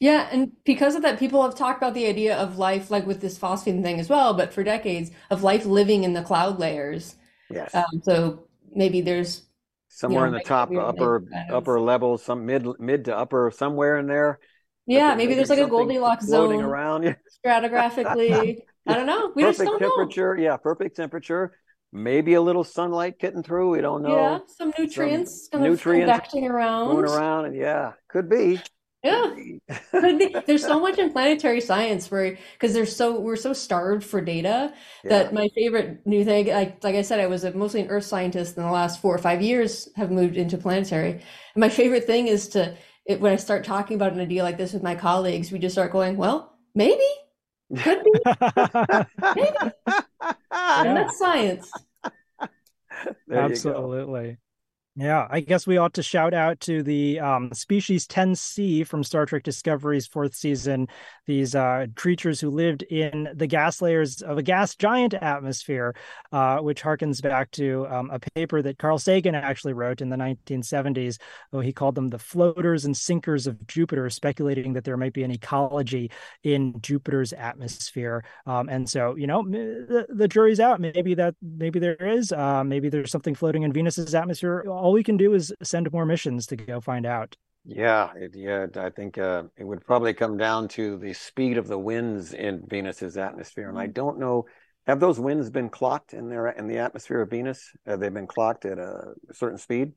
[SPEAKER 3] Yeah, and because of that, people have talked about the idea of life, like with this phosphine thing as well, but for decades of life living in the cloud layers.
[SPEAKER 2] Yes.
[SPEAKER 3] Um, so maybe there's
[SPEAKER 2] somewhere you know, in the top upper upper levels, some mid mid to upper somewhere in there.
[SPEAKER 3] Yeah, maybe there's like a Goldilocks zone
[SPEAKER 2] around.
[SPEAKER 3] stratigraphically. I don't know. We perfect just don't know.
[SPEAKER 2] Perfect temperature.
[SPEAKER 3] Know.
[SPEAKER 2] Yeah, perfect temperature. Maybe a little sunlight getting through. We don't know.
[SPEAKER 3] Yeah, some nutrients some nutrients of convecting around.
[SPEAKER 2] Going around, and yeah, could be.
[SPEAKER 3] Yeah, could be. There's so much in planetary science where because there's so we're so starved for data yeah. that my favorite new thing, like like I said, I was a, mostly an Earth scientist in the last four or five years, have moved into planetary. And my favorite thing is to it, when I start talking about an idea like this with my colleagues, we just start going, well, maybe Could be. Maybe. And that's science.
[SPEAKER 1] Absolutely. Yeah, I guess we ought to shout out to the um, species 10C from Star Trek Discovery's fourth season. These uh, creatures who lived in the gas layers of a gas giant atmosphere, uh, which harkens back to um, a paper that Carl Sagan actually wrote in the 1970s. Oh, he called them the floaters and sinkers of Jupiter, speculating that there might be an ecology in Jupiter's atmosphere. Um, and so, you know, the, the, jury's out. Maybe that, maybe there is. Uh, maybe there's something floating in Venus's atmosphere all we can do is send more missions to go find out.
[SPEAKER 2] Yeah, it, yeah, I think uh, it would probably come down to the speed of the winds in Venus's atmosphere, and I mm-hmm. don't know. Have those winds been clocked in their in the atmosphere of Venus? Have they been clocked at a certain speed?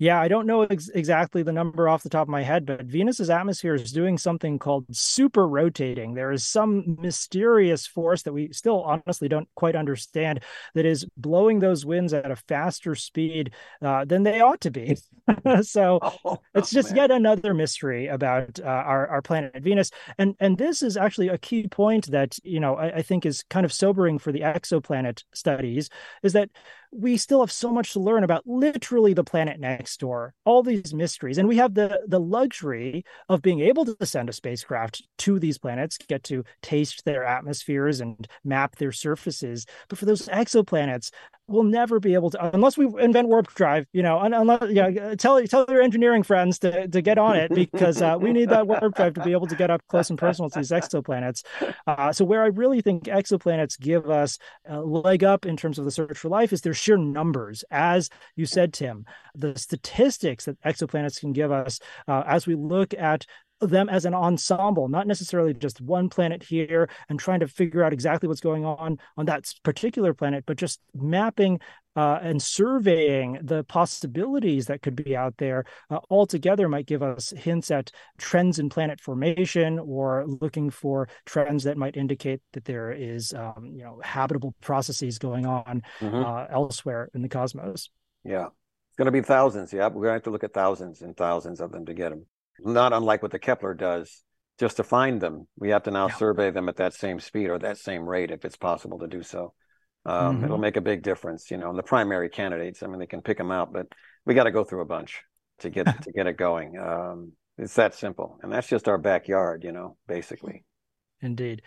[SPEAKER 1] Yeah, I don't know ex- exactly the number off the top of my head, but Venus's atmosphere is doing something called super rotating. There is some mysterious force that we still honestly don't quite understand that is blowing those winds at a faster speed uh, than they ought to be. so oh, it's just yet another mystery about uh, our our planet Venus, and and this is actually a key point that you know I, I think is kind of sobering for the exoplanet studies is that we still have so much to learn about literally the planet next door all these mysteries. And we have the the luxury of being able to send a spacecraft to these planets get to taste their atmospheres and map their surfaces. But for those exoplanets we'll never be able to unless we invent warp drive you know unless yeah tell tell your engineering friends to, to get on it because uh, we need that warp drive to be able to get up close and personal to these exoplanets. Uh, so where i really think exoplanets give us a leg up in terms of the search for life is their sheer numbers. As you said tim the statistics that exoplanets can give us uh, as we look at them as an ensemble, not necessarily just one planet here and trying to figure out exactly what's going on on that particular planet, but just mapping uh, and surveying the possibilities that could be out there uh, altogether might give us hints at trends in planet formation or looking for trends that might indicate that there is um, you know habitable processes going on mm-hmm. uh, elsewhere in the cosmos.
[SPEAKER 2] Yeah. It's going to be thousands. Yeah we're going to have to look at thousands and thousands of them to get them not unlike what the Kepler does. Just to find them, we have to now yeah. survey them at that same speed or that same rate if it's possible to do so. Um, mm-hmm. It'll make a big difference, you know. And the primary candidates, I mean, they can pick them out, but we got to go through a bunch to get to get it going. Um, it's that simple, and that's just our backyard, you know, basically.
[SPEAKER 1] Indeed.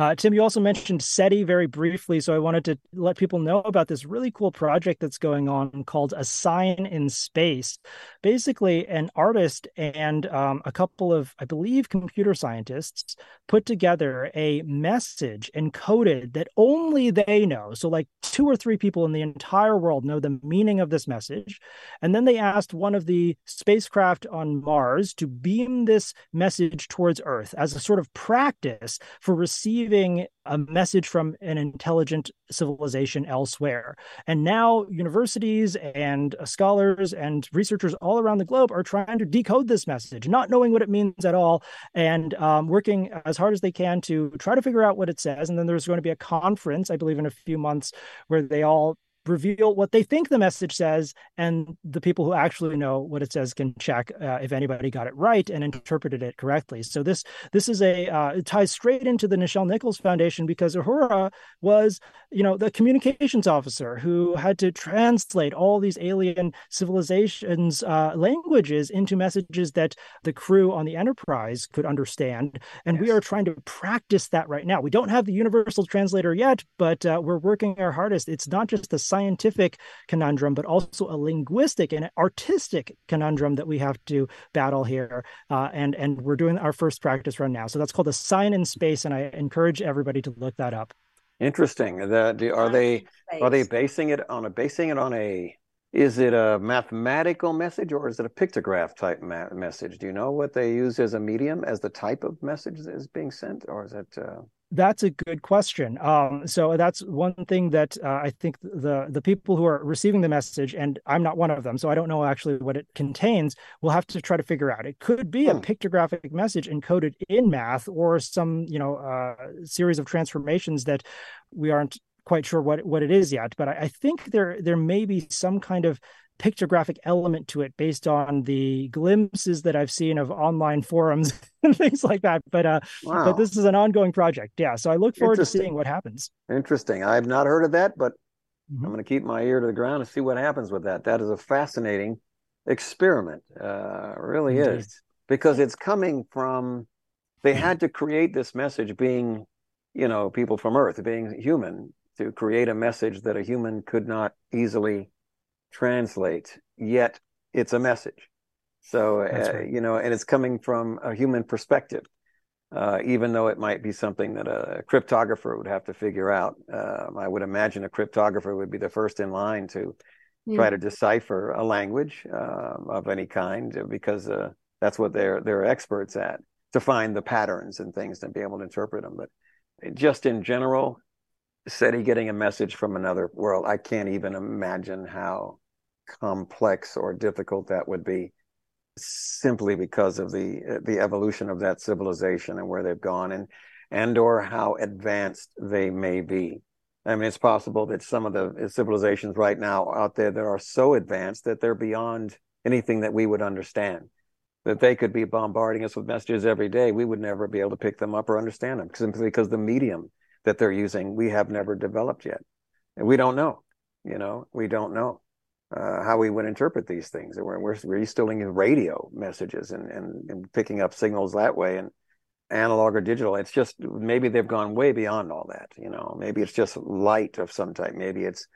[SPEAKER 1] Uh, Tim, you also mentioned SETI very briefly, so I wanted to let people know about this really cool project that's going on called A Sign in Space. Basically, an artist and um, a couple of, I believe, computer scientists put together a message encoded that only they know. So, like two or three people in the entire world know the meaning of this message. And then they asked one of the spacecraft on Mars to beam this message towards Earth as a sort of practice for receiving receiving a message from an intelligent civilization elsewhere. And now universities and scholars and researchers all around the globe are trying to decode this message, not knowing what it means at all, and um, working as hard as they can to try to figure out what it says. And then there's going to be a conference, I believe, in a few months where they all reveal what they think the message says, and the people who actually know what it says can check uh, if anybody got it right and interpreted it correctly. So this this is a uh, it ties straight into the Nichelle Nichols Foundation because Uhura was you know the communications officer who had to translate all these alien civilizations uh, languages into messages that the crew on the Enterprise could understand, and yes. we are trying to practice that right now. We don't have the universal translator yet, but uh, we're working our hardest. It's not just the scientific conundrum, but also a linguistic and artistic conundrum that we have to battle here. Uh, and and we're doing our first practice run now. So that's called a sign in space, and I encourage everybody to look that up.
[SPEAKER 2] Interesting. The, are they are they basing it on a basing it on a is it a mathematical message or is it a pictograph type ma- message? Do you know what they use as a medium as the type of message that is being sent, or is it? Uh...
[SPEAKER 1] That's a good question. Um, so that's one thing that uh, I think the the people who are receiving the message, and I'm not one of them, so I don't know actually what it contains. We'll have to try to figure out. It could be hmm. a pictographic message encoded in math, or some you know uh, series of transformations that we aren't quite sure what what it is yet. But I, I think there there may be some kind of pictographic element to it based on the glimpses that I've seen of online forums and things like that. But uh, wow. but this is an ongoing project. Yeah, so I look forward to seeing what happens.
[SPEAKER 2] Interesting. I've not heard of that, but mm-hmm. I'm going to keep my ear to the ground and see what happens with that. That is a fascinating experiment. Uh, really Indeed. is because it's coming from. They had to create this message, being, you know, people from Earth, being human, to create a message that a human could not easily translate, yet it's a message. So, uh, right. you know, and it's coming from a human perspective, uh, even though it might be something that a cryptographer would have to figure out. Uh, I would imagine a cryptographer would be the first in line to yeah. try to decipher a language um, of any kind because uh, that's what they're they're experts at to find the patterns and things and be able to interpret them. But just in general, SETI getting a message from another world, I can't even imagine how complex or difficult that would be simply because of the the evolution of that civilization and where they've gone and and or how advanced they may be. I mean, it's possible that some of the civilizations right now out there that are so advanced that they're beyond anything that we would understand. That they could be bombarding us with messages every day. We would never be able to pick them up or understand them simply because the medium that they're using we have never developed yet. And we don't know. You know, we don't know uh, how we would interpret these things. We're, we're, we're still in radio messages and, and, and picking up signals that way and analog or digital. It's just maybe they've gone way beyond all that. You know, maybe it's just light of some type. Maybe it's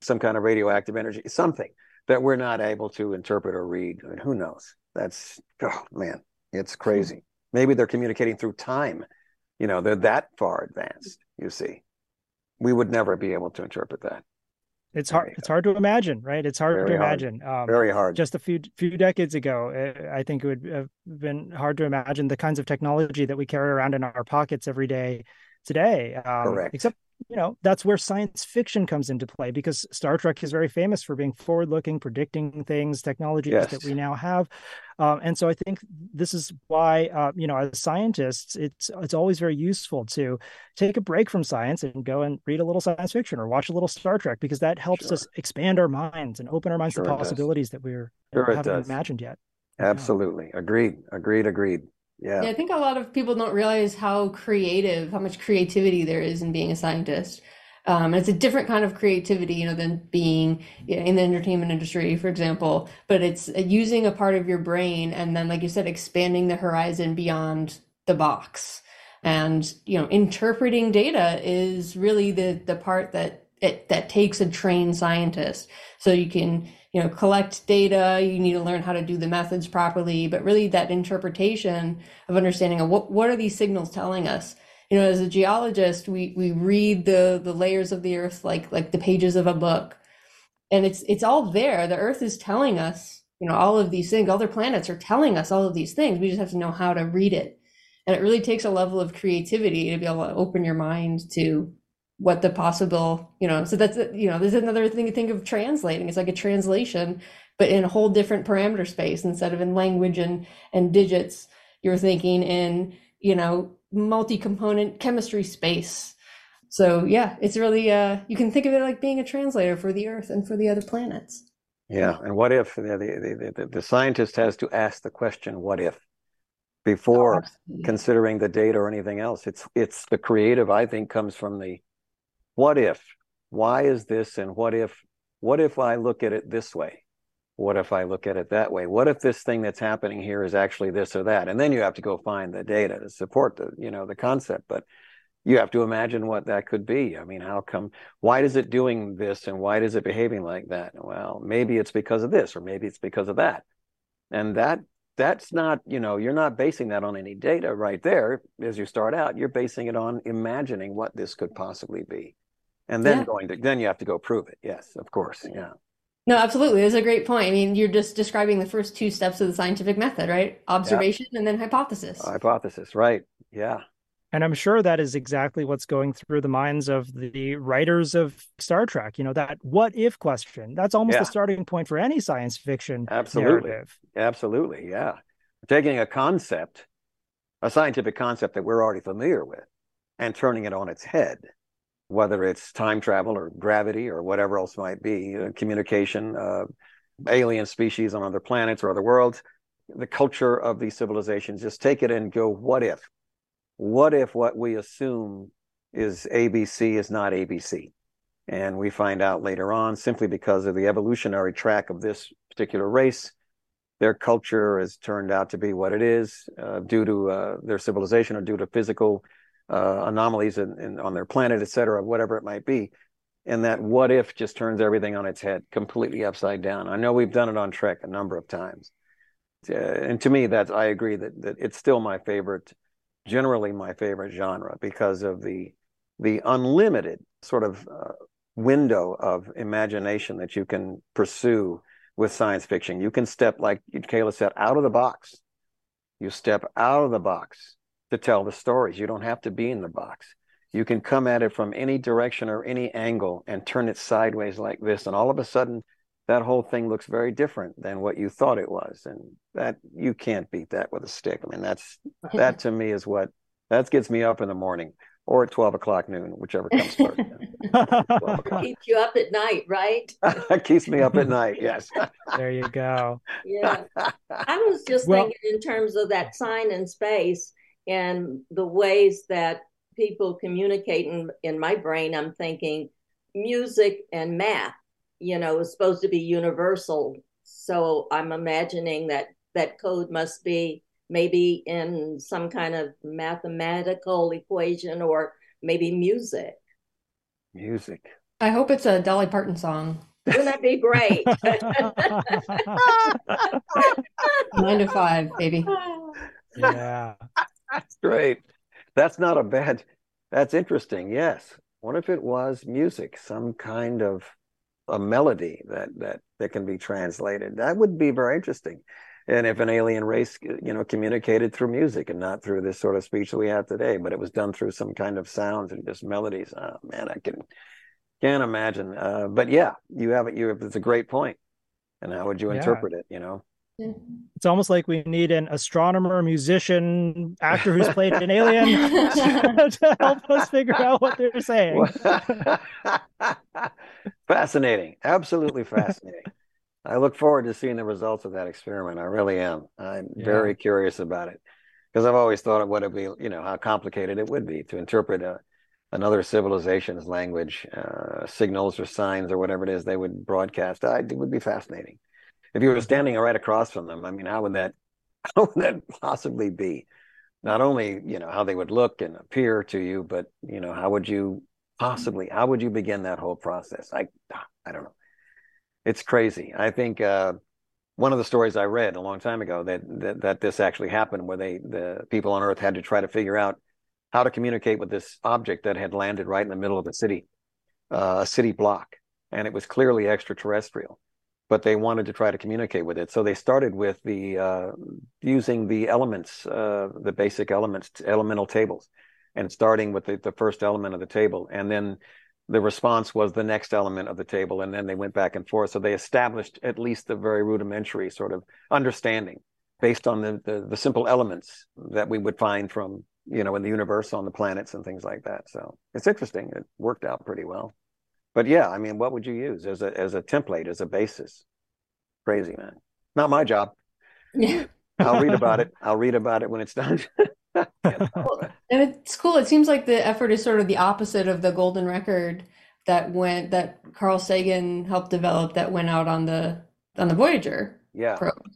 [SPEAKER 2] some kind of radioactive energy, something that we're not able to interpret or read. I mean, who knows? That's oh man, it's crazy. Maybe they're communicating through time. You know, they're that far advanced. You see, we would never be able to interpret that.
[SPEAKER 1] It's hard. It's hard to imagine, right? It's hard Very to imagine.
[SPEAKER 2] Um, Very hard.
[SPEAKER 1] Just a few few decades ago, eh, I think it would have been hard to imagine the kinds of technology that we carry around in our pockets every day today. Um,
[SPEAKER 2] Correct.
[SPEAKER 1] Except you know that's where science fiction comes into play because star trek is very famous for being forward looking predicting things technologies yes. that we now have. Um, and so i think this is why uh, you know as scientists it's it's always very useful to take a break from science and go and read a little science fiction or watch a little star trek because that helps sure. us expand our minds and open our minds sure to possibilities that we're sure haven't imagined yet.
[SPEAKER 2] Absolutely. Yeah. agreed. Agreed. Agreed yeah.
[SPEAKER 3] yeah. I think a lot of people don't realize how creative, how much creativity there is in being a scientist. Um, it's a different kind of creativity, you know, than being you know, in the entertainment industry, for example. But it's using a part of your brain and then, like you said, expanding the horizon beyond the box. And you know, interpreting data is really the the part that it that takes a trained scientist. So you can you know collect data you need to learn how to do the methods properly but really that interpretation of understanding of what what are these signals telling us? You know as a geologist we we read the the layers of the earth like like the pages of a book. And it's it's all there. The earth is telling us you know all of these things. Other planets are telling us all of these things. We just have to know how to read it. And it really takes a level of creativity to be able to open your mind to what the possible you know so that's you know there's another thing to think of translating. It's like a translation but in a whole different parameter space. Instead of in language and and digits you're thinking in you know multi-component chemistry space. So yeah it's really uh you can think of it like being a translator for the earth and for the other planets.
[SPEAKER 2] Yeah and what if the the, the, the scientist has to ask the question what if? Before oh, considering the data or anything else. It's it's the creative i think comes from the what if? Why is this and what if? What if i look at it this way? What if i look at it that way? What if this thing that's happening here is actually this or that? And then you have to go find the data to support the you know the concept but you have to imagine what that could be. I mean how come why is it doing this and why is it behaving like that? Well maybe it's because of this or maybe it's because of that. And that that's not you know you're not basing that on any data right there. As you start out you're basing it on imagining what this could possibly be and then yeah. going to then you have to go prove it. Yes of course. Yeah.
[SPEAKER 3] No absolutely. That's a great point. I mean you're just describing the first two steps of the scientific method right? Observation yeah. and then hypothesis.
[SPEAKER 2] Hypothesis right. Yeah.
[SPEAKER 1] And i'm sure that is exactly what's going through the minds of the writers of star trek you know that what if question. That's almost yeah. the starting point for any science fiction
[SPEAKER 2] absolutely.
[SPEAKER 1] narrative.
[SPEAKER 2] absolutely yeah. Taking a concept a scientific concept that we're already familiar with and turning it on its head whether it's time travel or gravity or whatever else might be, uh, communication, uh, alien species on other planets or other worlds, the culture of these civilizations. Just take it and go, what if? What if what we assume is ABC is not ABC? And we find out later on, simply because of the evolutionary track of this particular race, their culture has turned out to be what it is uh, due to uh, their civilization or due to physical uh, anomalies in, in, on their planet, et cetera, whatever it might be. And that what if just turns everything on its head, completely upside down. I know we've done it on Trek a number of times. Uh, and to me, that's I agree that, that it's still my favorite, generally my favorite genre because of the the unlimited sort of uh, window of imagination that you can pursue with science fiction. You can step, like Kayla said, out of the box. You step out of the box to tell the stories. You don't have to be in the box. You can come at it from any direction or any angle and turn it sideways like this. And all of a sudden, that whole thing looks very different than what you thought it was. And that you can't beat that with a stick. I mean, that's that to me is what that gets me up in the morning or at 12 o'clock noon, whichever comes first.
[SPEAKER 4] Keeps you up at night, right?
[SPEAKER 2] Keeps me up at night, yes.
[SPEAKER 1] there you go.
[SPEAKER 4] Yeah. I was just well, thinking in terms of that sign in space and the ways that people communicate in, in my brain, I'm thinking music and math, you know, is supposed to be universal. So I'm imagining that that code must be maybe in some kind of mathematical equation or maybe music.
[SPEAKER 2] Music.
[SPEAKER 3] I hope it's a Dolly Parton song.
[SPEAKER 4] Wouldn't that be great?
[SPEAKER 3] Nine to five, baby.
[SPEAKER 1] Yeah.
[SPEAKER 2] That's great. That's not a bad, that's interesting. Yes. What if it was music, some kind of a melody that that that can be translated? That would be very interesting and if an alien race you know communicated through music and not through this sort of speech that we have today but it was done through some kind of sounds and just melodies oh man i can can't imagine uh, but yeah you have it you have it's a great point. and how would you yeah. interpret it you know
[SPEAKER 1] it's almost like we need an astronomer, musician, actor who's played an alien to help us figure out what they're saying.
[SPEAKER 2] fascinating. Absolutely fascinating. I look forward to seeing the results of that experiment. I really am. I'm yeah. very curious about it because I've always thought of what it would be, you know, how complicated it would be to interpret a, another civilization's language, uh, signals or signs or whatever it is they would broadcast. I, it would be fascinating. If you were standing right across from them, I mean, how would that, how would that possibly be? Not only, you know, how they would look and appear to you, but, you know, how would you possibly, how would you begin that whole process? I, I don't know it's crazy. I think uh, one of the stories I read a long time ago that, that, that this actually happened, where they the people on Earth had to try to figure out how to communicate with this object that had landed right in the middle of the city, uh, a city block, and it was clearly extraterrestrial. But they wanted to try to communicate with it, so they started with the uh, using the elements, uh, the basic elements, elemental tables, and starting with the, the first element of the table, and then the response was the next element of the table and then they went back and forth. So they established at least the very rudimentary sort of understanding based on the, the, the simple elements that we would find from you know in the universe on the planets and things like that. So it's interesting. It worked out pretty well but yeah i mean what would you use as a as a template as a basis crazy man not my job
[SPEAKER 3] yeah
[SPEAKER 2] i'll read about it i'll read about it when it's done
[SPEAKER 3] and it's cool. It seems like the effort is sort of the opposite of the golden record that went that Carl Sagan helped develop that went out on the on the Voyager
[SPEAKER 2] yeah. probe.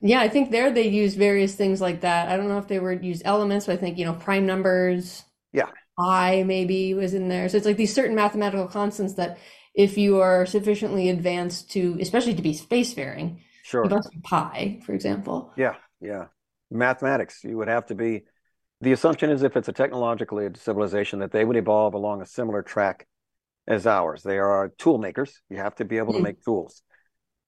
[SPEAKER 3] Yeah, I think there they used various things like that. I don't know if they were used elements, but I think you know prime numbers.
[SPEAKER 2] Yeah.
[SPEAKER 3] I maybe was in there. So it's like these certain mathematical constants that if you are sufficiently advanced to, especially to be spacefaring,
[SPEAKER 2] sure,
[SPEAKER 3] you must be pi, for example.
[SPEAKER 2] Yeah, yeah mathematics. You would have to be. The assumption is if it's a technological civilization that they would evolve along a similar track as ours. They are tool makers. You have to be able to hmm. make tools,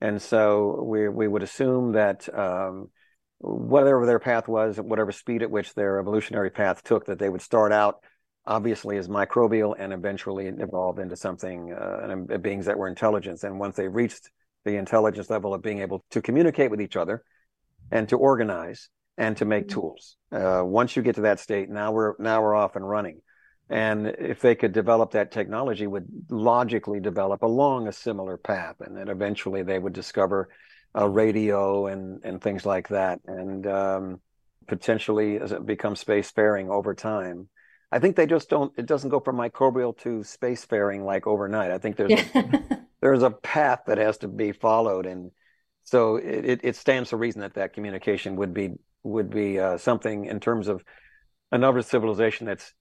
[SPEAKER 2] and so we we would assume that um, whatever their path was, whatever speed at which their evolutionary path took, that they would start out obviously is microbial and eventually evolve into something uh, beings that were intelligent. And once they reached the intelligence level of being able to communicate with each other and to organize, and to make mm-hmm. tools. Uh, once you get to that state, now we're now we're off and running. and if they could develop that technology would logically develop along a similar path and then eventually they would discover a radio and and things like that and um, potentially become spacefaring over time i think they just don't it doesn't go from microbial to spacefaring like overnight i think there's a, there's a path that has to be followed and so it, it stands to reason that that communication would be would be uh, something in terms of another civilization that's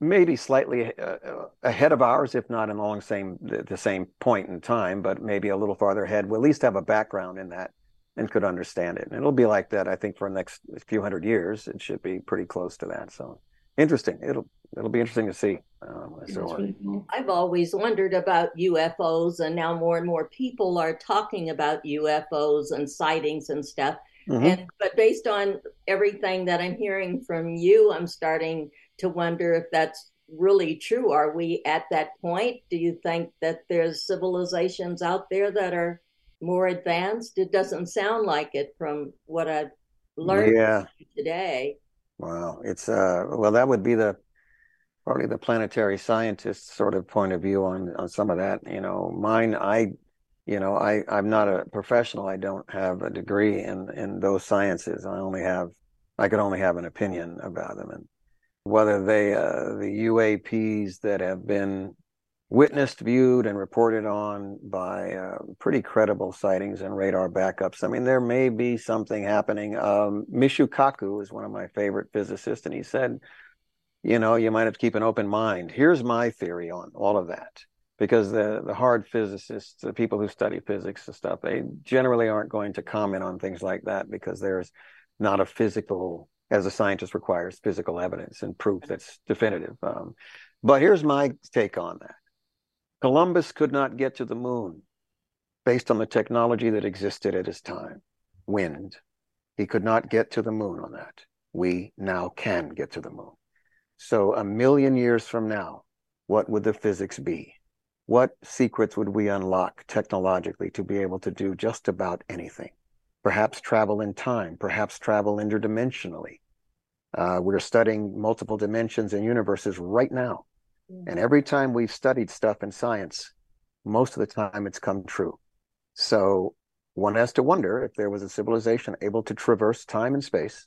[SPEAKER 2] maybe slightly uh, uh, ahead of ours, if not along the same the same point in time, but maybe a little farther ahead. We'll at least have a background in that and could understand it. And it'll be like that, I think, for the next few hundred years. It should be pretty close to that. So interesting. It'll it'll be interesting to see. Um,
[SPEAKER 4] really cool. I've always wondered about UFOs, and now more and more people are talking about UFOs and sightings and stuff. Mm-hmm. And but based on everything that I'm hearing from you, I'm starting to wonder if that's really true. Are we at that point? Do you think that there's civilizations out there that are more advanced? It doesn't sound like it from what I've learned yeah. today.
[SPEAKER 2] Wow, it's uh well that would be the probably the planetary scientist sort of point of view on on some of that. You know, mine I you know I I'm not a professional. I don't have a degree in in those sciences. I only have I could only have an opinion about them and whether they uh, the UAPs that have been witnessed, viewed, and reported on by uh, pretty credible sightings and radar backups. I mean, there may be something happening. Um, Michio Kaku is one of my favorite physicists, and he said, you know, you might have to keep an open mind. Here's my theory on all of that. Because the, the hard physicists, the people who study physics and stuff, they generally aren't going to comment on things like that because there's not a physical as a scientist requires physical evidence and proof that's definitive. Um, but here's my take on that Columbus could not get to the moon based on the technology that existed at his time wind. He could not get to the moon on that. We now can get to the moon. So, a million years from now, what would the physics be? What secrets would we unlock technologically to be able to do just about anything? perhaps travel in time, perhaps travel interdimensionally. Uh, we're studying multiple dimensions and universes right now. Mm-hmm. And every time we've studied stuff in science, most of the time it's come true. So one has to wonder if there was a civilization able to traverse time and space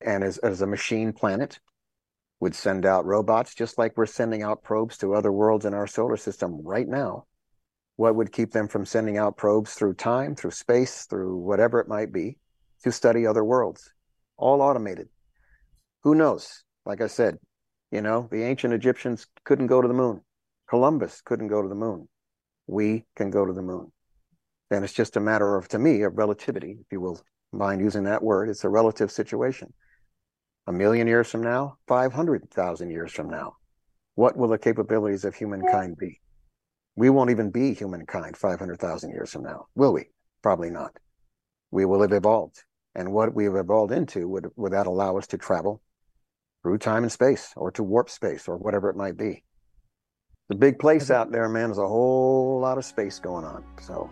[SPEAKER 2] and as, as a machine planet would send out robots just like we're sending out probes to other worlds in our solar system right now what would keep them from sending out probes through time, through space, through whatever it might be to study other worlds? All automated. Who knows? Like I said, you know, the ancient Egyptians couldn't go to the moon. Columbus couldn't go to the moon. We can go to the moon. And it's just a matter of, to me, of relativity, if you will mind using that word. It's a relative situation. A million years from now, 500,000 years from now, what will the capabilities of humankind be? We won't even be humankind 500,000 years from now, will we? Probably not. We will have evolved. And what we have evolved into, would, would that allow us to travel through time and space or to warp space or whatever it might be? The big place out there, man, there's a whole lot of space going on. So,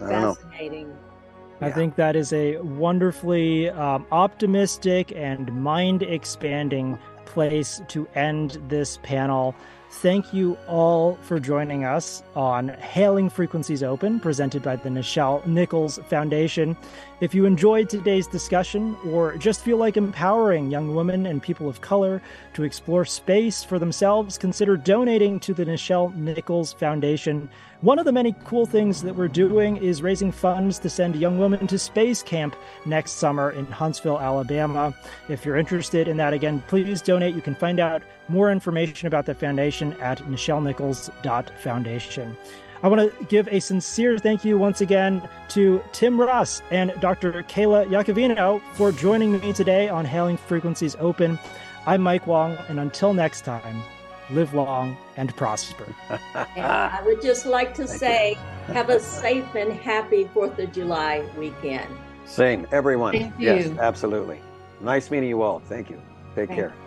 [SPEAKER 2] I don't know. Fascinating.
[SPEAKER 1] I yeah. think that is a wonderfully um, optimistic and mind expanding place to end this panel. Thank you all for joining us on Hailing Frequencies Open, presented by the Nichelle Nichols Foundation. If you enjoyed today's discussion or just feel like empowering young women and people of color to explore space for themselves, consider donating to the Nichelle Nichols Foundation. One of the many cool things that we're doing is raising funds to send young women to space camp next summer in Huntsville, Alabama. If you're interested in that, again, please donate. You can find out more information about the foundation at nichellenichols.foundation. I want to give a sincere thank you once again to Tim Russ and Dr. Kayla Iacovino for joining me today on Hailing Frequencies Open. I'm Mike Wong, and until next time, live long, and prosper.
[SPEAKER 4] and I would just like to Thank say, have a safe and happy 4th of July weekend.
[SPEAKER 2] Same, everyone. Thank yes, absolutely. Nice meeting you all. Thank you. Take Thank care. You.